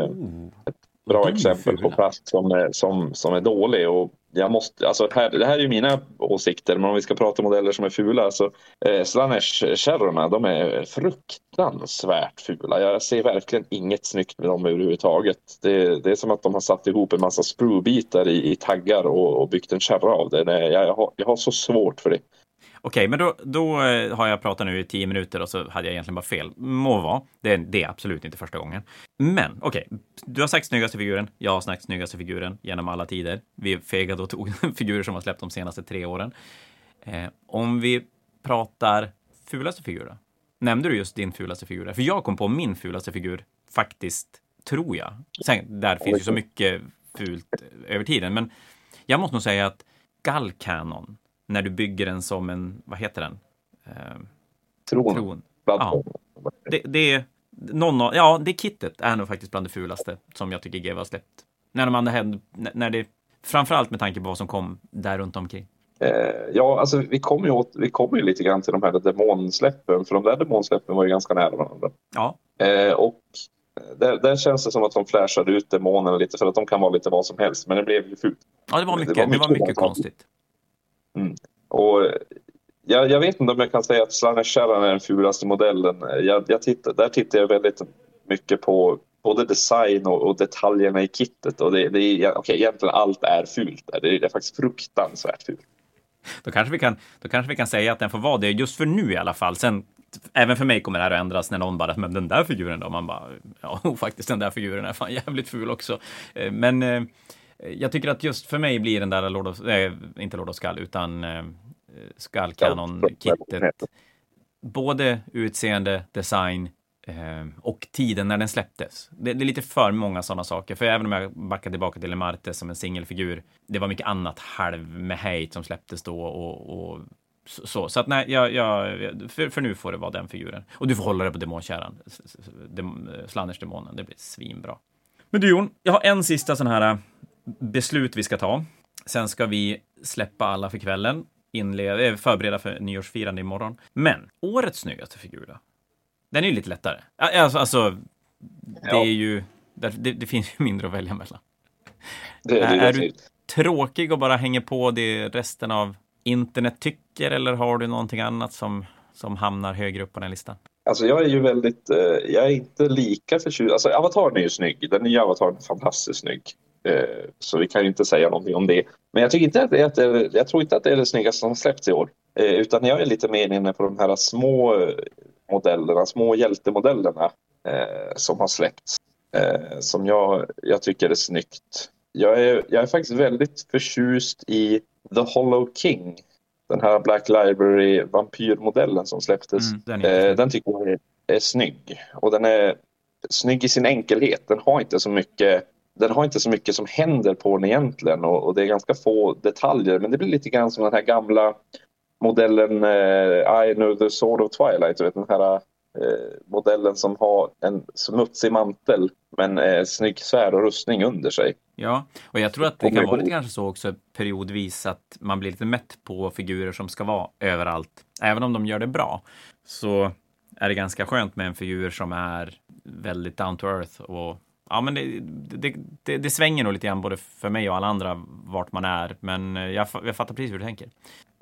ett bra exempel på plast som är, som, som är dålig. Och jag måste, alltså här, det här är ju mina åsikter, men om vi ska prata modeller som är fula så eh, Slanesh-kärrorna, de är fruktansvärt fula. Jag ser verkligen inget snyggt med dem överhuvudtaget. Det, det är som att de har satt ihop en massa spruebitar i, i taggar och, och byggt en kärra av det. det jag, jag, har, jag har så svårt för det. Okej, men då, då eh, har jag pratat nu i tio minuter och så hade jag egentligen bara fel. Må vara. Det, det är absolut inte första gången. Men okej, du har sagt snyggaste figuren. Jag har sagt snyggaste figuren genom alla tider. Vi fegade och tog figurer som har släppt de senaste tre åren. Eh, om vi pratar fulaste figur Nämnde du just din fulaste figur? För jag kom på min fulaste figur faktiskt, tror jag. Sen, där finns ju så mycket fult över tiden, men jag måste nog säga att Gull Cannon när du bygger den som en, vad heter den? Eh, tron. tron. Ja. Det, det, är någon av, ja, det kittet är nog faktiskt bland det fulaste som jag tycker GW har släppt. När de hade, när det, framförallt med tanke på vad som kom där runt omkring. Eh, ja, alltså vi kommer ju, åt, vi kommer ju lite grann till de här demonsläppen, för de där demonsläppen var ju ganska nära varandra. Ja. Eh, och där, där, känns det som att de flashade ut demonerna lite för att de kan vara lite vad som helst, men det blev ju fult. Ja, det var mycket, det var mycket, det var mycket konstigt. Mm. Och jag, jag, vet inte om jag kan säga att Slangerkärran är den fulaste modellen. Jag, jag tittar, där tittar jag väldigt mycket på både design och, och detaljerna i kittet. Och det, det är, okay, egentligen allt är fult. Det är, det är faktiskt fruktansvärt fult. Då kanske, vi kan, då kanske vi kan säga att den får vara det just för nu i alla fall. Sen, även för mig kommer det här att ändras när någon bara, men den där figuren då? Man bara, ja, faktiskt den där figuren är fan jävligt ful också. Eh, men eh, jag tycker att just för mig blir den där Lord of, äh, inte Lord of Skull, utan äh, Skull Canon-kittet, både utseende, design äh, och tiden när den släpptes. Det, det, är lite för många sådana saker, för även om jag backar tillbaka till Marte som en singelfigur, det var mycket annat halv med hate som släpptes då och, och så, så att nej, jag, jag, för, för, nu får det vara den figuren. Och du får hålla det på demonkärran, dem, Slanners-demonen, det blir svinbra. Men du Jon, jag har en sista sån här beslut vi ska ta. Sen ska vi släppa alla för kvällen, inleda, eh, förbereda för nyårsfirande imorgon. Men årets snyggaste figur då? Den är ju lite lättare. Alltså, alltså det är ju, det, det, finns ju mindre att välja mellan. Det, det, är du tråkig och bara hänger på det resten av internet tycker eller har du någonting annat som, som hamnar högre upp på den listan? Alltså jag är ju väldigt, eh, jag är inte lika förtjust. Alltså Avatar är ju snygg. Den nya Avatar är fantastiskt snygg. Eh, så vi kan ju inte säga någonting om det. Men jag, tycker inte att det är, jag tror inte att det är det snyggaste som släppts i år. Eh, utan jag är lite mer inne på de här små modellerna, små hjältemodellerna eh, som har släppts. som jag, jag tycker är snyggt. Jag är, jag är faktiskt väldigt förtjust i The Hollow King. Den här Black Library vampyrmodellen som släpptes. Mm, den, är den tycker jag är, är snygg. Och den är snygg i sin enkelhet. Den har inte så mycket den har inte så mycket som händer på den egentligen och, och, det är ganska få detaljer men det blir lite grann som den här gamla modellen eh, I know the sword of twilight, vet, den här eh, modellen som har en smutsig mantel men eh, snygg svärd och rustning under sig. Ja, och jag tror att det kan vara lite kanske så också periodvis att man blir lite mätt på figurer som ska vara överallt. Även om de gör det bra så är det ganska skönt med en figur som är väldigt down to earth och ja, men det, det, det, det, svänger nog lite grann både för mig och alla andra vart man är. Men jag, jag fattar precis hur du tänker.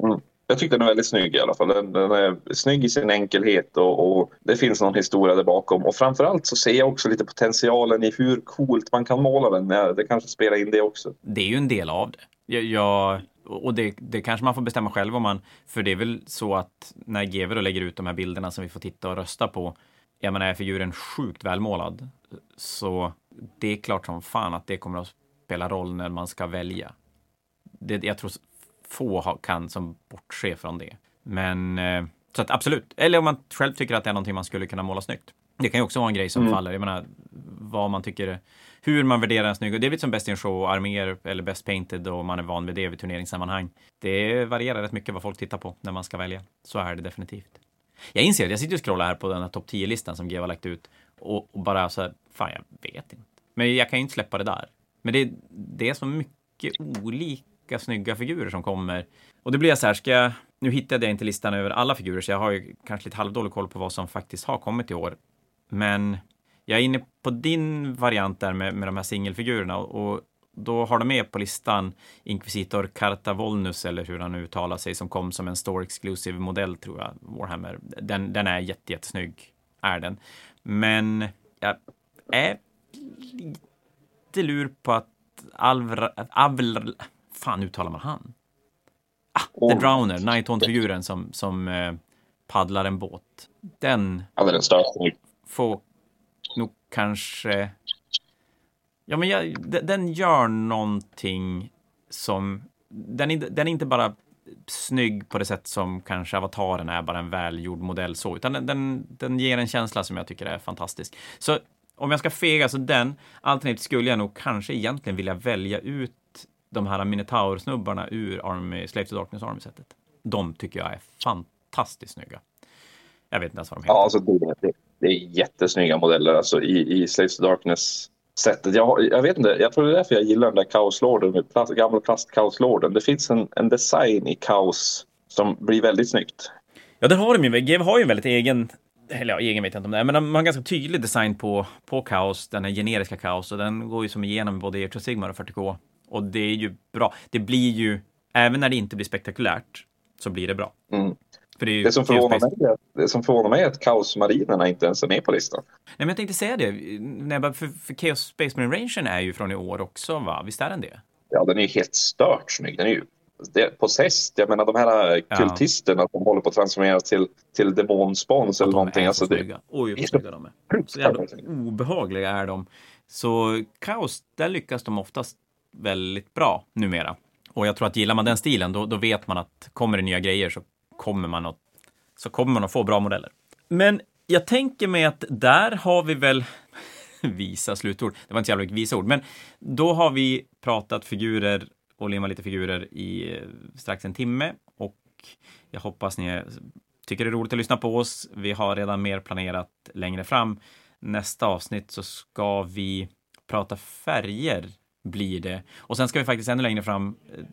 Mm. Jag tycker den är väldigt snygg i alla fall. Den, den är snygg i sin enkelhet och, och, det finns någon historia där bakom. Och framförallt så ser jag också lite potentialen i hur coolt man kan måla den. Det kanske spelar in det också. Det är ju en del av det. Jag, jag och det, det, kanske man får bestämma själv om man, för det är väl så att när GW lägger ut de här bilderna som vi får titta och rösta på, jag menar, är figuren sjukt välmålad så det är klart som fan att det kommer att spela roll när man ska välja. Det, jag tror få kan som bortse från det. Men eh, så att absolut, eller om man själv tycker att det är någonting man skulle kunna måla snyggt. Det kan ju också vara en grej som mm. faller. Jag menar, vad man tycker, hur man värderar en snygg. Det är lite som Best in Show, arméer eller Best Painted och man är van vid det vid turneringssammanhang. Det varierar rätt mycket vad folk tittar på när man ska välja. Så är det definitivt. Jag inser att jag sitter och scrollar här på den här topp 10-listan som GW har lagt ut och, och, bara så här, fan jag vet inte. Men jag kan ju inte släppa det där. Men det, det är så mycket olika snygga figurer som kommer. Och det blir jag så här, ska jag, nu hittade jag inte listan över alla figurer, så jag har ju kanske lite halvdålig koll på vad som faktiskt har kommit i år. Men jag är inne på din variant där med, med de här singelfigurerna och då har de med på listan Inquisitor Carta Volnus, eller hur han nu uttalar sig, som kom som en Store Exclusive modell, tror jag, Warhammer. Den, den är jätte, jättesnygg, är den. Men jag är lite lur på att Alvra, Avl, fan uttalar man han? Ah, The Drowner, Nighthaunt-figuren som, som eh, paddlar en båt. Den ja, den får nog kanske... Ja, men jag, den gör någonting som... Den är, den är inte bara snygg på det sätt som kanske avataren är, bara en välgjord modell så, utan den, den, den ger en känsla som jag tycker är fantastisk. Så om jag ska fega, så den, alternativt skulle jag nog kanske egentligen vilja välja ut de här Minotaur-snubbarna ur Army, Slave to Darkness Army-sättet. De tycker jag är fantastiskt snygga. Jag vet inte ens vad de heter. Ja, alltså det, det, det är jättesnygga modeller alltså, i, i Slave to Darkness sättet. Jag, jag vet inte, jag tror det är därför jag gillar den där kaoslorden, gamla plastkaoslorden. Det finns en, en design i kaos som blir väldigt snyggt. Ja, det har de ju. GW har ju en väldigt egen eller ja, egen vet jag inte om det är, men de har en ganska tydlig design på, på kaos, den här generiska kaos, och den går ju som igenom både Echo Sigmar och 40K. Och det är ju bra. Det blir ju, även när det inte blir spektakulärt, så blir det bra. Mm. För det, det, som förvånar mig, det som förvånar mig är att Kaosmarinerna inte ens är med på listan. Nej, men jag tänkte säga det. för, för Chaos Space Marine Rangen är ju från i år också, va? Visst är den det? Ja, den är ju helt stört snygg. Den är ju det, possessed. Jag menar de här ja. kultisterna som håller på att transformeras till, till demonspons eller någonting. Alltså, det, Oj, vad snygga de är. Så jävla obehagliga är de. Så kaos, där lyckas de oftast väldigt bra numera. Och jag tror att gillar man den stilen, då, då vet man att kommer det nya grejer så kommer man att, så kommer man att få bra modeller. Men jag tänker mig att där har vi väl visa slutord. Det var inte så jävla mycket visa ord, men då har vi pratat figurer och limma lite figurer i eh, strax en timme och jag hoppas ni tycker det är roligt att lyssna på oss. Vi har redan mer planerat längre fram. Nästa avsnitt så ska vi prata färger blir det. Och sen ska vi faktiskt ännu längre fram eh,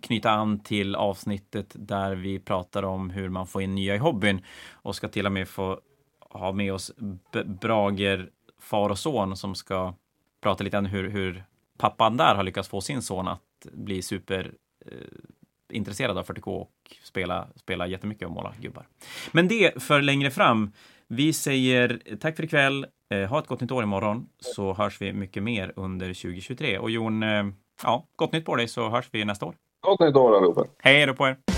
knyta an till avsnittet där vi pratar om hur man får in nya i hobbyn och ska till och med få ha med oss Brager far och son som ska prata lite om hur, hur pappan där har lyckats få sin son att bli super eh, intresserad av 40K och spela, spela jättemycket och måla gubbar. Men det för längre fram. Vi säger tack för ikväll. Eh, ha ett gott nytt år imorgon så hörs vi mycket mer under 2023. Och Jon, eh, ja, gott nytt på dig så hörs vi nästa år. Gott nytt år allihopa. Hej då på er.